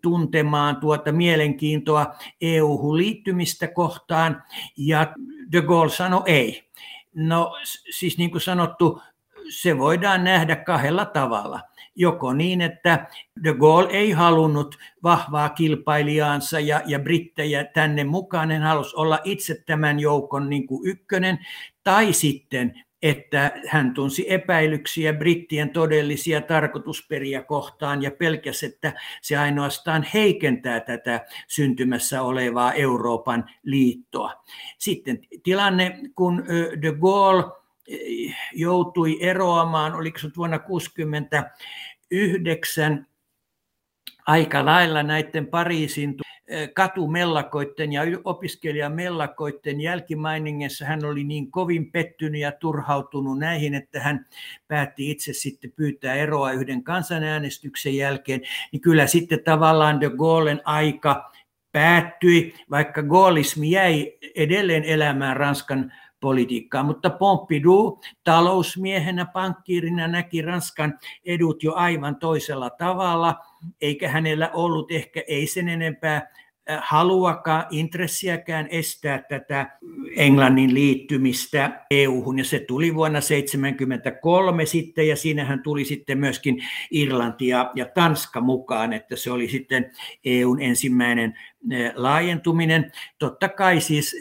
tuntemaan tuota mielenkiintoa EU-hun liittymistä kohtaan, ja de Gaulle sanoi ei. No siis niin kuin sanottu, se voidaan nähdä kahdella tavalla – joko niin, että de Gaulle ei halunnut vahvaa kilpailijaansa ja, ja brittejä tänne mukaan, hän halusi olla itse tämän joukon niin kuin ykkönen, tai sitten että hän tunsi epäilyksiä brittien todellisia tarkoitusperiä kohtaan ja pelkäsi, että se ainoastaan heikentää tätä syntymässä olevaa Euroopan liittoa. Sitten tilanne, kun de Gaulle joutui eroamaan, oliko se vuonna 1969, aika lailla näiden Pariisin katumellakoiden ja opiskelijamellakoiden jälkimainingessa hän oli niin kovin pettynyt ja turhautunut näihin, että hän päätti itse sitten pyytää eroa yhden kansanäänestyksen jälkeen, niin kyllä sitten tavallaan de Gaullen aika päättyi, vaikka gaullismi jäi edelleen elämään Ranskan politiikkaa, mutta Pompidou talousmiehenä, pankkiirina näki Ranskan edut jo aivan toisella tavalla, eikä hänellä ollut ehkä ei sen enempää haluakaan, intressiäkään estää tätä Englannin liittymistä EU-hun, ja se tuli vuonna 1973 sitten, ja siinähän tuli sitten myöskin Irlanti ja, ja Tanska mukaan, että se oli sitten EUn ensimmäinen laajentuminen. Totta kai siis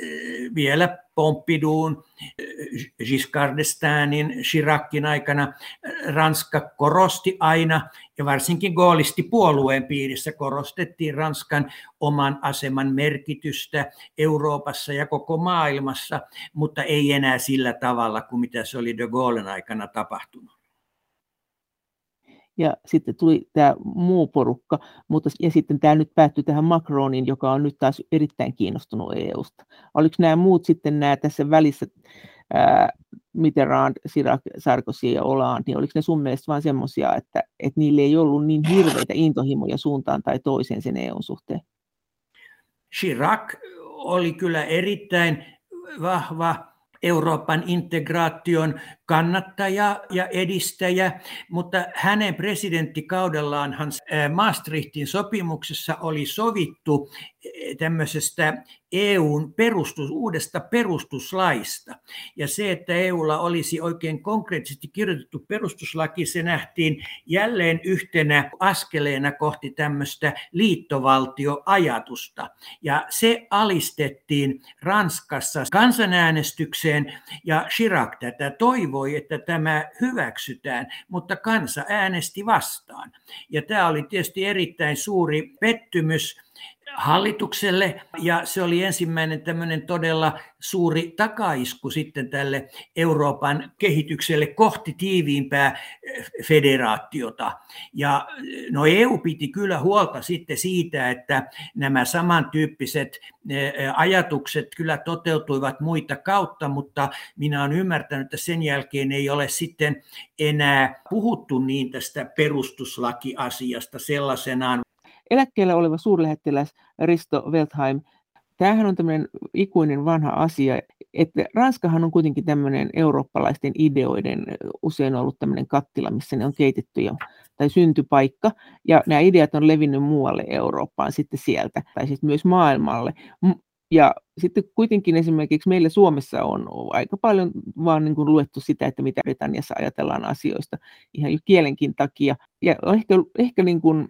vielä Pompiduun, Giscard d'Estaingin, Chiracin aikana Ranska korosti aina, ja varsinkin goolisti puolueen piirissä korostettiin Ranskan oman aseman merkitystä Euroopassa ja koko maailmassa, mutta ei enää sillä tavalla kuin mitä se oli de Gaullen aikana tapahtunut ja sitten tuli tämä muu porukka, mutta ja sitten tämä nyt päättyi tähän Macronin, joka on nyt taas erittäin kiinnostunut EUsta. Oliko nämä muut sitten nämä tässä välissä, ää, Mitterrand, Chirac, Sarkozy ja Hollande, niin oliko ne sun mielestä vain semmoisia, että, että niille ei ollut niin hirveitä intohimoja suuntaan tai toiseen sen EUn suhteen? Chirac oli kyllä erittäin vahva Euroopan integraation kannattaja ja edistäjä, mutta hänen presidenttikaudellaanhan Maastrichtin sopimuksessa oli sovittu tämmöisestä EUn perustus, uudesta perustuslaista. Ja se, että EUlla olisi oikein konkreettisesti kirjoitettu perustuslaki, se nähtiin jälleen yhtenä askeleena kohti tämmöistä liittovaltioajatusta. Ja se alistettiin Ranskassa kansanäänestykseen, ja Chirac tätä toivoi, että tämä hyväksytään, mutta kansa äänesti vastaan. Ja tämä oli tietysti erittäin suuri pettymys, hallitukselle ja se oli ensimmäinen tämmöinen todella suuri takaisku sitten tälle Euroopan kehitykselle kohti tiiviimpää eh, federaatiota. Ja no EU piti kyllä huolta sitten siitä, että nämä samantyyppiset eh, ajatukset kyllä toteutuivat muita kautta, mutta minä olen ymmärtänyt, että sen jälkeen ei ole sitten enää puhuttu niin tästä perustuslakiasiasta sellaisenaan, eläkkeellä oleva suurlähettiläs Risto Weltheim, tämähän on tämmöinen ikuinen vanha asia, että Ranskahan on kuitenkin tämmöinen eurooppalaisten ideoiden usein ollut tämmöinen kattila, missä ne on keitetty jo, tai syntypaikka, ja nämä ideat on levinnyt muualle Eurooppaan sitten sieltä, tai sitten myös maailmalle. Ja sitten kuitenkin esimerkiksi meillä Suomessa on aika paljon vaan niin kuin luettu sitä, että mitä Britanniassa ajatellaan asioista ihan jo kielenkin takia. Ja ehkä, ehkä niin kuin,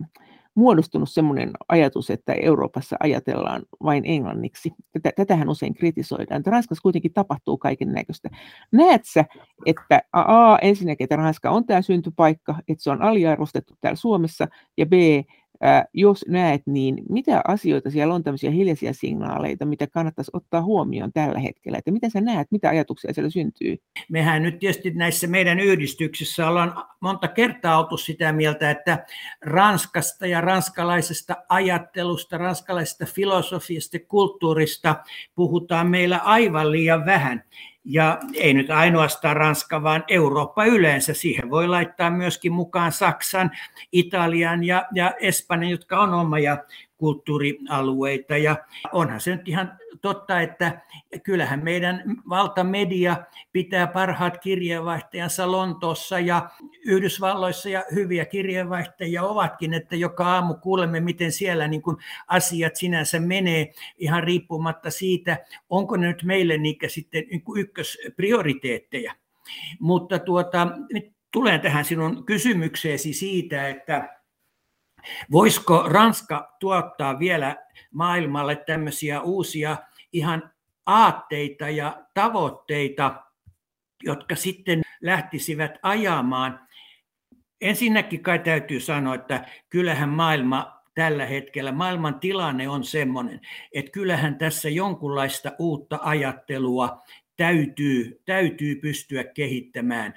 muodostunut sellainen ajatus, että Euroopassa ajatellaan vain englanniksi. Tätä, tätähän usein kritisoidaan, että Ranskassa kuitenkin tapahtuu kaiken näköistä. Näet sä, että A, ensinnäkin, että Ranska on tämä syntypaikka, että se on aliarvostettu täällä Suomessa, ja B, Jos näet, niin mitä asioita siellä on tämmöisiä hiljaisia signaaleita, mitä kannattaisi ottaa huomioon tällä hetkellä? Että mitä sä näet, mitä ajatuksia siellä syntyy? Mehän nyt tietysti näissä meidän yhdistyksissä ollaan monta kertaa oltu sitä mieltä, että Ranskasta ja ranskalaisesta ajattelusta, ranskalaisesta filosofiasta, kulttuurista puhutaan meillä aivan liian vähän. Ja ei nyt ainoastaan Ranska, vaan Eurooppa yleensä. Siihen voi laittaa myöskin mukaan Saksan, Italian ja, ja Espanjan, jotka on omia kulttuurialueita. Ja onhan se nyt ihan totta, että kyllähän meidän valtamedia pitää parhaat kirjeenvaihtajansa Lontoossa ja Yhdysvalloissa ja hyviä kirjeenvaihtajia ovatkin, että joka aamu kuulemme, miten siellä niin kuin asiat sinänsä menee ihan riippumatta siitä, onko ne nyt meille niikä sitten niin ykkösprioriteetteja. Mutta tuota, nyt tulen tähän sinun kysymykseesi siitä, että Voisiko Ranska tuottaa vielä maailmalle tämmöisiä uusia ihan aatteita ja tavoitteita, jotka sitten lähtisivät ajamaan. Ensinnäkin kai täytyy sanoa, että kyllähän maailma tällä hetkellä, maailman tilanne on sellainen, että kyllähän tässä jonkunlaista uutta ajattelua täytyy, täytyy pystyä kehittämään.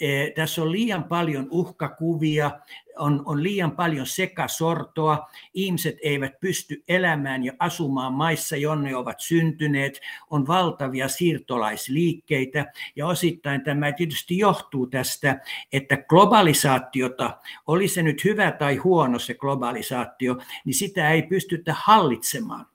E, tässä on liian paljon uhkakuvia, on, on liian paljon sekasortoa, ihmiset eivät pysty elämään ja asumaan maissa, jonne ovat syntyneet, on valtavia siirtolaisliikkeitä ja osittain tämä tietysti johtuu tästä, että globalisaatiota, oli se nyt hyvä tai huono se globalisaatio, niin sitä ei pystytä hallitsemaan.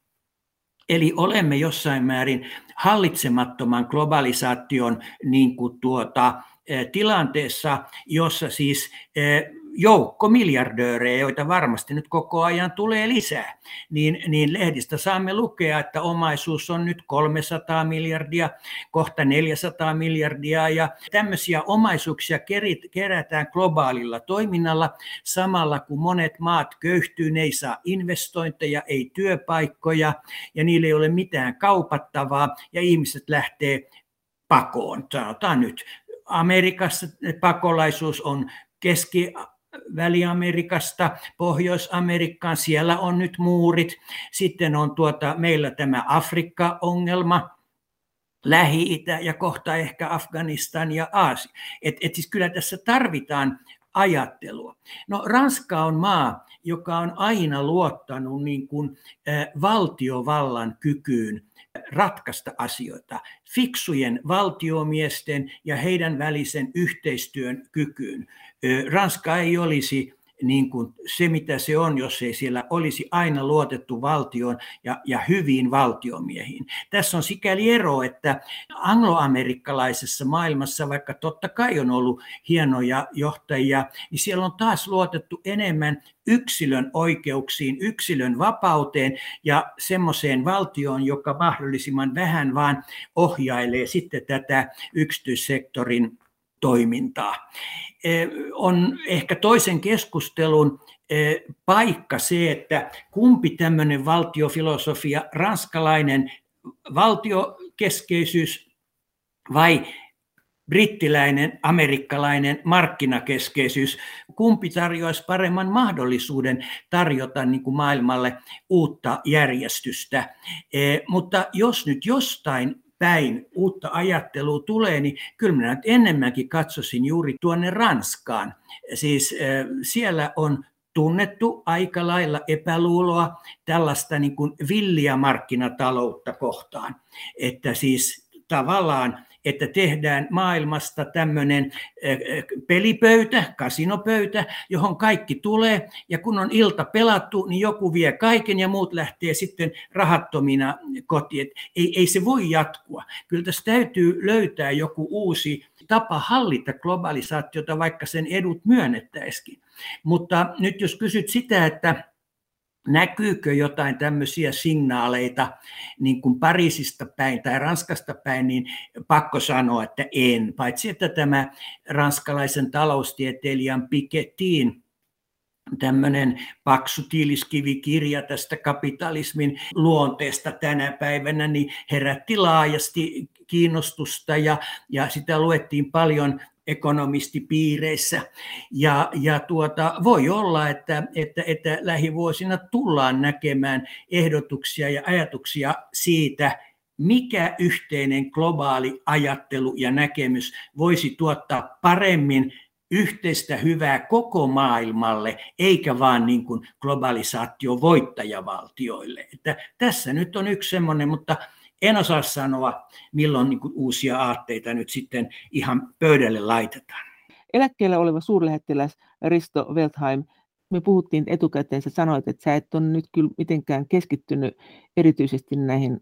Eli olemme jossain määrin hallitsemattoman globalisaation niin kuin tuota, eh, tilanteessa, jossa siis eh, joukko miljardöörejä, joita varmasti nyt koko ajan tulee lisää, niin, niin lehdistä saamme lukea, että omaisuus on nyt 300 miljardia, kohta 400 miljardia ja tämmöisiä omaisuuksia kerätään globaalilla toiminnalla samalla kun monet maat köyhtyy, ne ei saa investointeja, ei työpaikkoja ja niillä ei ole mitään kaupattavaa ja ihmiset lähtee pakoon. Sanotaan nyt Amerikassa pakolaisuus on keski Väli-Amerikasta Pohjois-Amerikkaan, siellä on nyt muurit. Sitten on tuota, meillä tämä Afrikka-ongelma, Lähi-Itä ja kohta ehkä Afganistan ja Aasia. Et, et siis kyllä tässä tarvitaan ajattelua. No Ranska on maa, joka on aina luottanut niin kuin, äh, valtiovallan kykyyn ratkaista asioita, fiksujen valtiomiesten ja heidän välisen yhteistyön kykyyn. Ranska ei olisi niin kuin se, mitä se on, jos ei siellä olisi aina luotettu valtioon ja, ja hyviin valtiomiehiin. Tässä on sikäli ero, että angloamerikkalaisessa maailmassa, vaikka totta kai on ollut hienoja johtajia, niin siellä on taas luotettu enemmän yksilön oikeuksiin, yksilön vapauteen ja semmoiseen valtioon, joka mahdollisimman vähän vaan ohjailee sitten tätä yksityissektorin toimintaa. Eh, on ehkä toisen keskustelun eh, paikka se, että kumpi tämmöinen valtiofilosofia, ranskalainen valtiokeskeisyys vai brittiläinen, amerikkalainen markkinakeskeisyys, kumpi tarjoaisi paremman mahdollisuuden tarjota niin kuin maailmalle uutta järjestystä. Eh, mutta jos nyt jostain päin uutta ajattelua tulee, niin kyllä minä nyt enemmänkin katsoisin juuri tuonne Ranskaan. Siis siellä on tunnettu aika lailla epäluuloa tällaista niin kuin villiä markkinataloutta kohtaan. Että siis tavallaan että tehdään maailmasta tämmöinen pelipöytä, kasinopöytä, johon kaikki tulee, ja kun on ilta pelattu, niin joku vie kaiken ja muut lähtee sitten rahattomina kotiin. Ei, ei se voi jatkua. Kyllä tässä täytyy löytää joku uusi tapa hallita globalisaatiota, vaikka sen edut myönnettäisikin. Mutta nyt jos kysyt sitä, että näkyykö jotain tämmöisiä signaaleita niin kuin Pariisista päin tai Ranskasta päin, niin pakko sanoa, että en. Paitsi että tämä ranskalaisen taloustieteilijän Piketin tämmöinen paksu tiiliskivikirja tästä kapitalismin luonteesta tänä päivänä, niin herätti laajasti kiinnostusta ja, ja sitä luettiin paljon ekonomistipiireissä. Ja, ja tuota, voi olla, että, että, että lähivuosina tullaan näkemään ehdotuksia ja ajatuksia siitä, mikä yhteinen globaali ajattelu ja näkemys voisi tuottaa paremmin yhteistä hyvää koko maailmalle, eikä vaan niin kuin globalisaatio voittajavaltioille. Että tässä nyt on yksi semmoinen, mutta en osaa sanoa, milloin niin uusia aatteita nyt sitten ihan pöydälle laitetaan. Eläkkeellä oleva suurlähettiläs Risto Weltheim, me puhuttiin etukäteen, sä sanoit, että sä et ole nyt kyllä mitenkään keskittynyt erityisesti näihin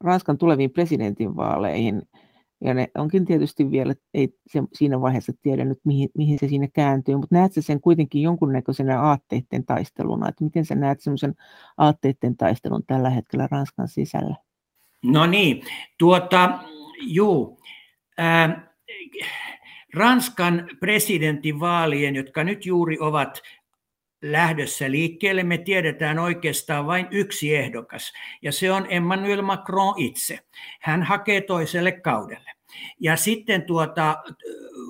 Ranskan tuleviin presidentinvaaleihin, ja ne onkin tietysti vielä, ei se, siinä vaiheessa tiedä nyt, mihin, mihin se siinä kääntyy, mutta näet sä sen kuitenkin jonkunnäköisenä aatteiden taisteluna, että miten sä näet semmoisen aatteiden taistelun tällä hetkellä Ranskan sisällä? No niin, tuota, juu. Ranskan presidentinvaalien, jotka nyt juuri ovat lähdössä liikkeelle, me tiedetään oikeastaan vain yksi ehdokas, ja se on Emmanuel Macron itse. Hän hakee toiselle kaudelle. Ja sitten tuota,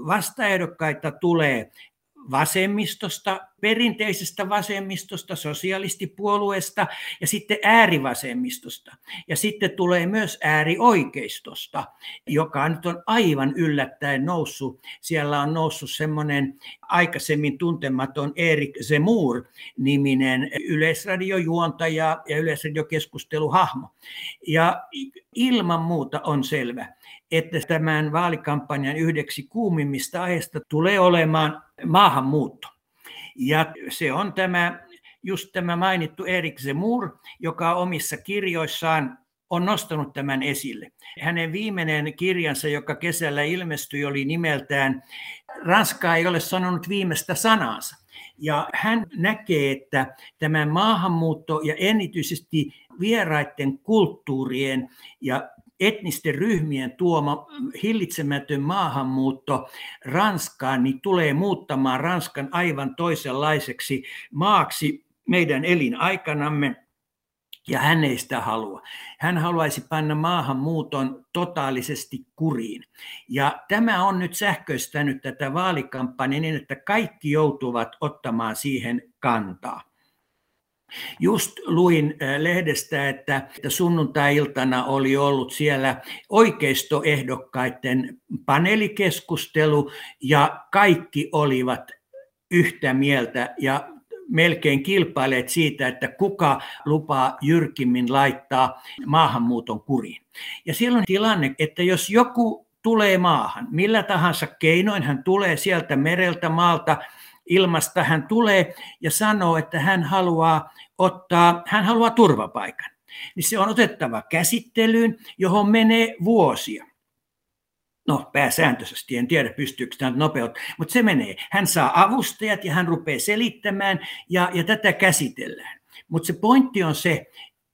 vastaehdokkaita tulee vasemmistosta, perinteisestä vasemmistosta, sosialistipuolueesta ja sitten äärivasemmistosta. Ja sitten tulee myös äärioikeistosta, joka nyt on aivan yllättäen noussut. Siellä on noussut semmoinen aikaisemmin tuntematon Erik Zemur niminen yleisradiojuontaja ja yleisradiokeskusteluhahmo. Ja ilman muuta on selvä, että tämän vaalikampanjan yhdeksi kuumimmista aiheista tulee olemaan maahanmuutto. Ja se on tämä, just tämä mainittu Erik Zemur, joka omissa kirjoissaan on nostanut tämän esille. Hänen viimeinen kirjansa, joka kesällä ilmestyi, oli nimeltään Ranska ei ole sanonut viimeistä sanansa. Ja hän näkee, että tämä maahanmuutto ja erityisesti vieraiden kulttuurien ja etnisten ryhmien tuoma hillitsemätön maahanmuutto Ranskaan niin tulee muuttamaan Ranskan aivan toisenlaiseksi maaksi meidän elinaikanamme. Ja hän ei sitä halua. Hän haluaisi panna maahanmuuton totaalisesti kuriin. Ja tämä on nyt sähköistänyt tätä vaalikampanjaa niin, että kaikki joutuvat ottamaan siihen kantaa. Just luin äh, lehdestä, että sunnuntai-iltana oli ollut siellä oikeistoehdokkaiden paneelikeskustelu ja kaikki olivat yhtä mieltä ja melkein kilpaileet siitä, että kuka lupaa jyrkimmin laittaa maahanmuuton kuriin. Ja siellä on tilanne, että jos joku tulee maahan, millä tahansa keinoin hän tulee sieltä mereltä, maalta, ilmasta, hän tulee ja sanoo, että hän haluaa ottaa, hän haluaa turvapaikan. Niin se on otettava käsittelyyn, johon menee vuosia. No, pääsääntöisesti, en tiedä pystyykö tämä nopeut, mutta se menee. Hän saa avustajat ja hän rupeaa selittämään ja, ja tätä käsitellään. Mutta se pointti on se,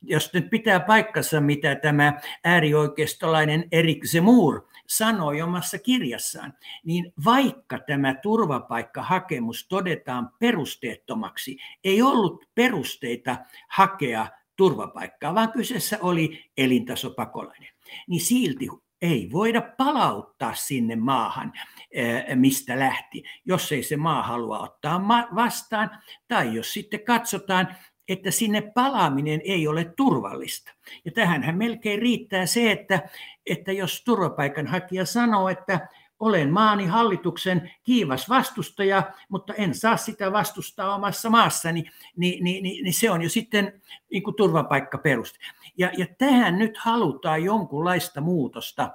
jos nyt pitää paikkansa, mitä tämä äärioikeistolainen Erik Zemur sanoi omassa kirjassaan, niin vaikka tämä turvapaikkahakemus todetaan perusteettomaksi, ei ollut perusteita hakea turvapaikkaa, vaan kyseessä oli elintasopakolainen, niin silti ei voida palauttaa sinne maahan, eh, mistä lähti, jos ei se maa halua ottaa vastaan, tai jos sitten katsotaan, että sinne palaaminen ei ole turvallista. Ja tähänhän melkein riittää se, että, että jos turvapaikanhakija sanoo, että olen maani hallituksen kiivas vastustaja, mutta en saa sitä vastustaa omassa maassani, niin, niin, niin, niin se on jo sitten niin kuin turvapaikkaperuste. Ja, ja tähän nyt halutaan jonkunlaista muutosta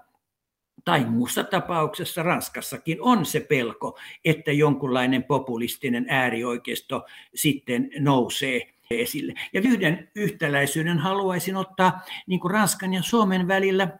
tai muussa tapauksessa Ranskassakin on se pelko, että jonkunlainen populistinen äärioikeisto sitten nousee esille. Ja yhden yhtäläisyyden haluaisin ottaa niin kuin Ranskan ja Suomen välillä,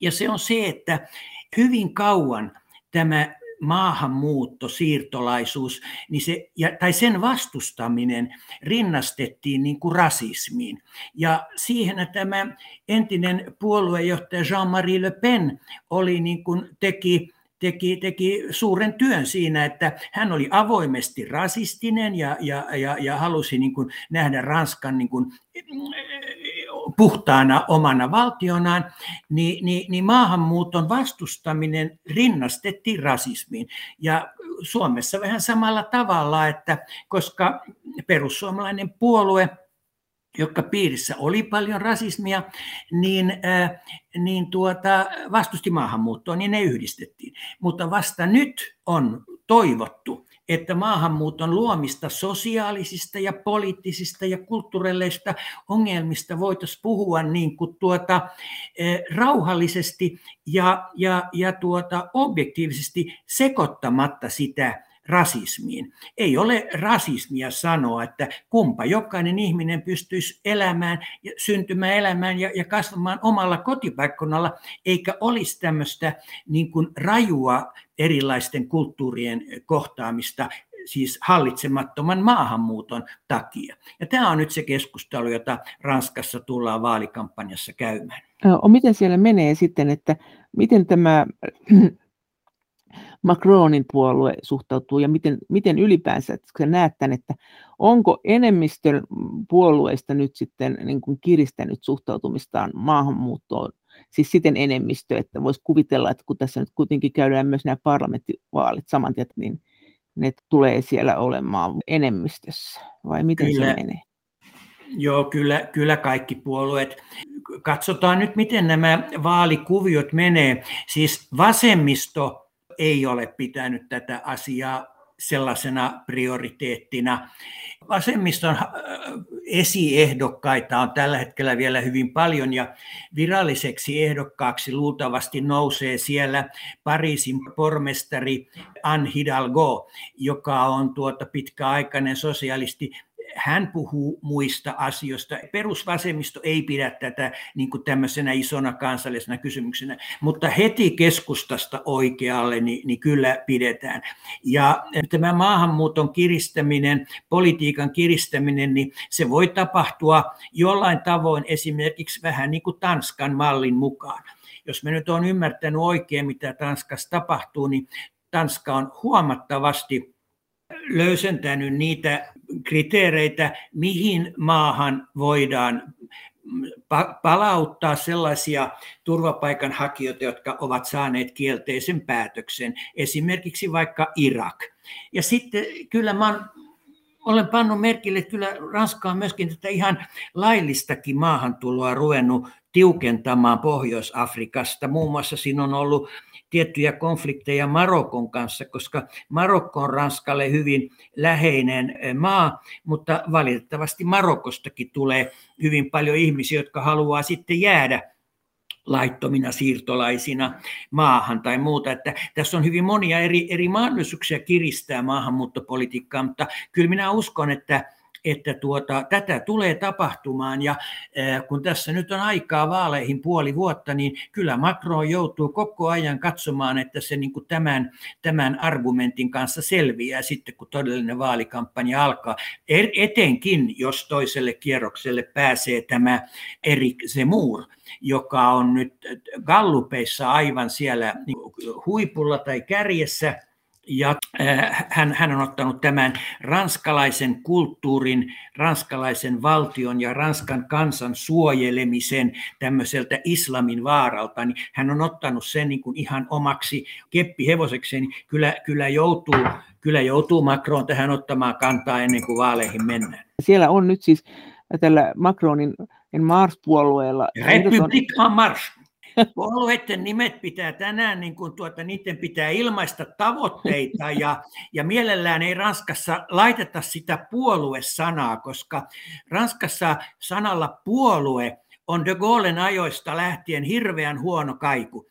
ja se on se, että hyvin kauan tämä maahanmuutto, siirtolaisuus, niin se, ja, tai sen vastustaminen rinnastettiin niin kuin rasismiin. Ja siihen tämä entinen puoluejohtaja Jean-Marie Le Pen oli niin kuin teki teki, teki suuren työn siinä, että hän oli avoimesti rasistinen ja, ja, ja, ja halusi niin kuin nähdä Ranskan niin kuin puhtaana omana valtionaan, niin, niin, niin maahanmuuton vastustaminen rinnastettiin rasismiin. Ja Suomessa vähän samalla tavalla, että koska perussuomalainen puolue – jotka piirissä oli paljon rasismia, niin, äh, niin tuota, vastusti maahanmuuttoa, niin ne yhdistettiin. Mutta vasta nyt on toivottu, että maahanmuuton luomista sosiaalisista ja poliittisista ja kulttuurillisista ongelmista voitaisiin puhua niin kuin tuota, äh, rauhallisesti ja, ja, ja tuota, objektiivisesti sekoittamatta sitä rasismiin. Ei ole rasismia sanoa, että kumpa jokainen ihminen pystyisi elämään, syntymään elämään ja, kasvamaan omalla kotipaikkonalla, eikä olisi tämmöistä niin kuin rajua erilaisten kulttuurien kohtaamista siis hallitsemattoman maahanmuuton takia. Ja tämä on nyt se keskustelu, jota Ranskassa tullaan vaalikampanjassa käymään. Miten siellä menee sitten, että miten tämä Macronin puolue suhtautuu ja miten, miten ylipäänsä että näet tämän, että onko enemmistö puolueista nyt sitten niin kuin kiristänyt suhtautumistaan maahanmuuttoon, siis siten enemmistö, että voisi kuvitella, että kun tässä nyt kuitenkin käydään myös nämä parlamenttivaalit saman tien, niin ne tulee siellä olemaan enemmistössä, vai miten kyllä. se menee? Joo, kyllä, kyllä kaikki puolueet. Katsotaan nyt, miten nämä vaalikuviot menee. Siis vasemmisto ei ole pitänyt tätä asiaa sellaisena prioriteettina. Vasemmiston äh, esiehdokkaita on tällä hetkellä vielä hyvin paljon ja viralliseksi ehdokkaaksi luultavasti nousee siellä Pariisin pormestari Anne Hidalgo, joka on tuota pitkäaikainen sosialisti hän puhuu muista asioista. Perusvasemmisto ei pidä tätä niin kuin tämmöisenä isona kansallisena kysymyksenä, mutta heti keskustasta oikealle niin, niin kyllä pidetään. Ja tämä maahanmuuton kiristäminen, politiikan kiristäminen, niin se voi tapahtua jollain tavoin esimerkiksi vähän niin kuin Tanskan mallin mukaan. Jos me nyt on ymmärtänyt oikein, mitä Tanskassa tapahtuu, niin Tanska on huomattavasti löysentänyt niitä kriteereitä, mihin maahan voidaan palauttaa sellaisia turvapaikanhakijoita, jotka ovat saaneet kielteisen päätöksen, esimerkiksi vaikka Irak. Ja sitten kyllä mä olen pannut merkille, että kyllä Ranska on myöskin tätä ihan laillistakin maahantuloa ruvennut tiukentamaan Pohjois-Afrikasta. Muun muassa siinä on ollut tiettyjä konflikteja Marokon kanssa, koska Marokko on Ranskalle hyvin läheinen eh, maa, mutta valitettavasti Marokostakin tulee hyvin paljon ihmisiä, jotka haluaa sitten jäädä laittomina siirtolaisina maahan tai muuta. Että tässä on hyvin monia eri, eri mahdollisuuksia kiristää maahanmuuttopolitiikkaa, mutta kyllä minä uskon, että että tuota, tätä tulee tapahtumaan ja kun tässä nyt on aikaa vaaleihin puoli vuotta, niin kyllä Macron joutuu koko ajan katsomaan, että se niin kuin tämän, tämän argumentin kanssa selviää sitten, kun todellinen vaalikampanja alkaa. Er, etenkin, jos toiselle kierrokselle pääsee tämä Erik Zemmour, joka on nyt gallupeissa aivan siellä huipulla tai kärjessä – ja äh, hän, hän on ottanut tämän ranskalaisen kulttuurin, ranskalaisen valtion ja Ranskan kansan suojelemisen tämmöiseltä islamin vaaralta, niin hän on ottanut sen niin kuin ihan omaksi keppihevosekseen. Niin kyllä, kyllä, joutuu, kyllä joutuu Macron tähän ottamaan kantaa ennen kuin vaaleihin mennään. Siellä on nyt siis tällä Macronin Mars-puolueella... Republik en marche. Puolueiden nimet pitää tänään, niin kuin tuota, niiden pitää ilmaista tavoitteita ja, ja mielellään ei Ranskassa laiteta sitä puolue-sanaa, koska Ranskassa sanalla puolue on de Gaullen ajoista lähtien hirveän huono kaiku.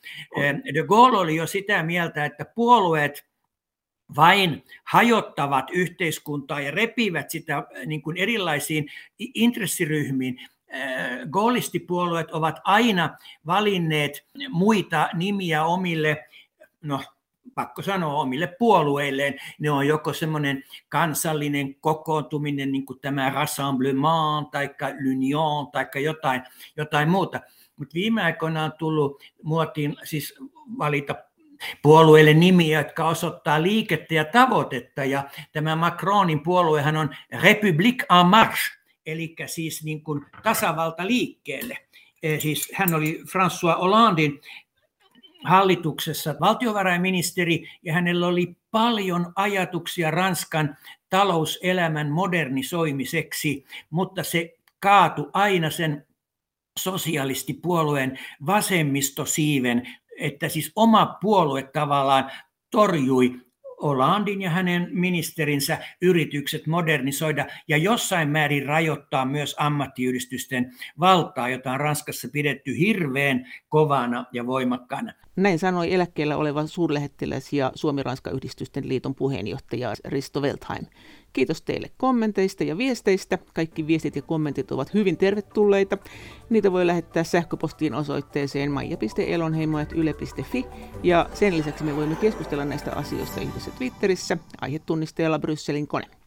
De Gaulle oli jo sitä mieltä, että puolueet vain hajottavat yhteiskuntaa ja repivät sitä niin kuin erilaisiin intressiryhmiin. Äh, goalistipuolueet ovat aina valinneet muita nimiä omille, no pakko sanoa omille puolueilleen. Ne on joko semmoinen kansallinen kokoontuminen, niin kuin tämä Rassemblement tai l'Union tai jotain, jotain muuta. Mutta viime aikoina on tullut muotiin siis valita puolueille nimiä, jotka osoittaa liikettä ja tavoitetta. Ja tämä Macronin puoluehan on République en marche, eli siis niin kuin tasavaltaliikkeelle. E, siis hän oli François Hollandin hallituksessa valtiovarainministeri ja hänellä oli paljon ajatuksia Ranskan talouselämän modernisoimiseksi, mutta se kaatu aina sen sosialistipuolueen vasemmistosiiven, että siis oma puolue tavallaan torjui Olandin ja hänen ministerinsä yritykset modernisoida ja jossain määrin rajoittaa myös ammattiyhdistysten valtaa, jota on Ranskassa pidetty hirveän kovana ja voimakkaana. Näin sanoi eläkkeellä oleva suurlähettiläs ja Suomi-Ranska-yhdistysten liiton puheenjohtaja Risto Weltheim. Kiitos teille kommenteista ja viesteistä. Kaikki viestit ja kommentit ovat hyvin tervetulleita. Niitä voi lähettää sähköpostiin osoitteeseen maija.elonheimo.yle.fi ja sen lisäksi me voimme keskustella näistä asioista yhdessä Twitterissä aihetunnisteella Brysselin kone.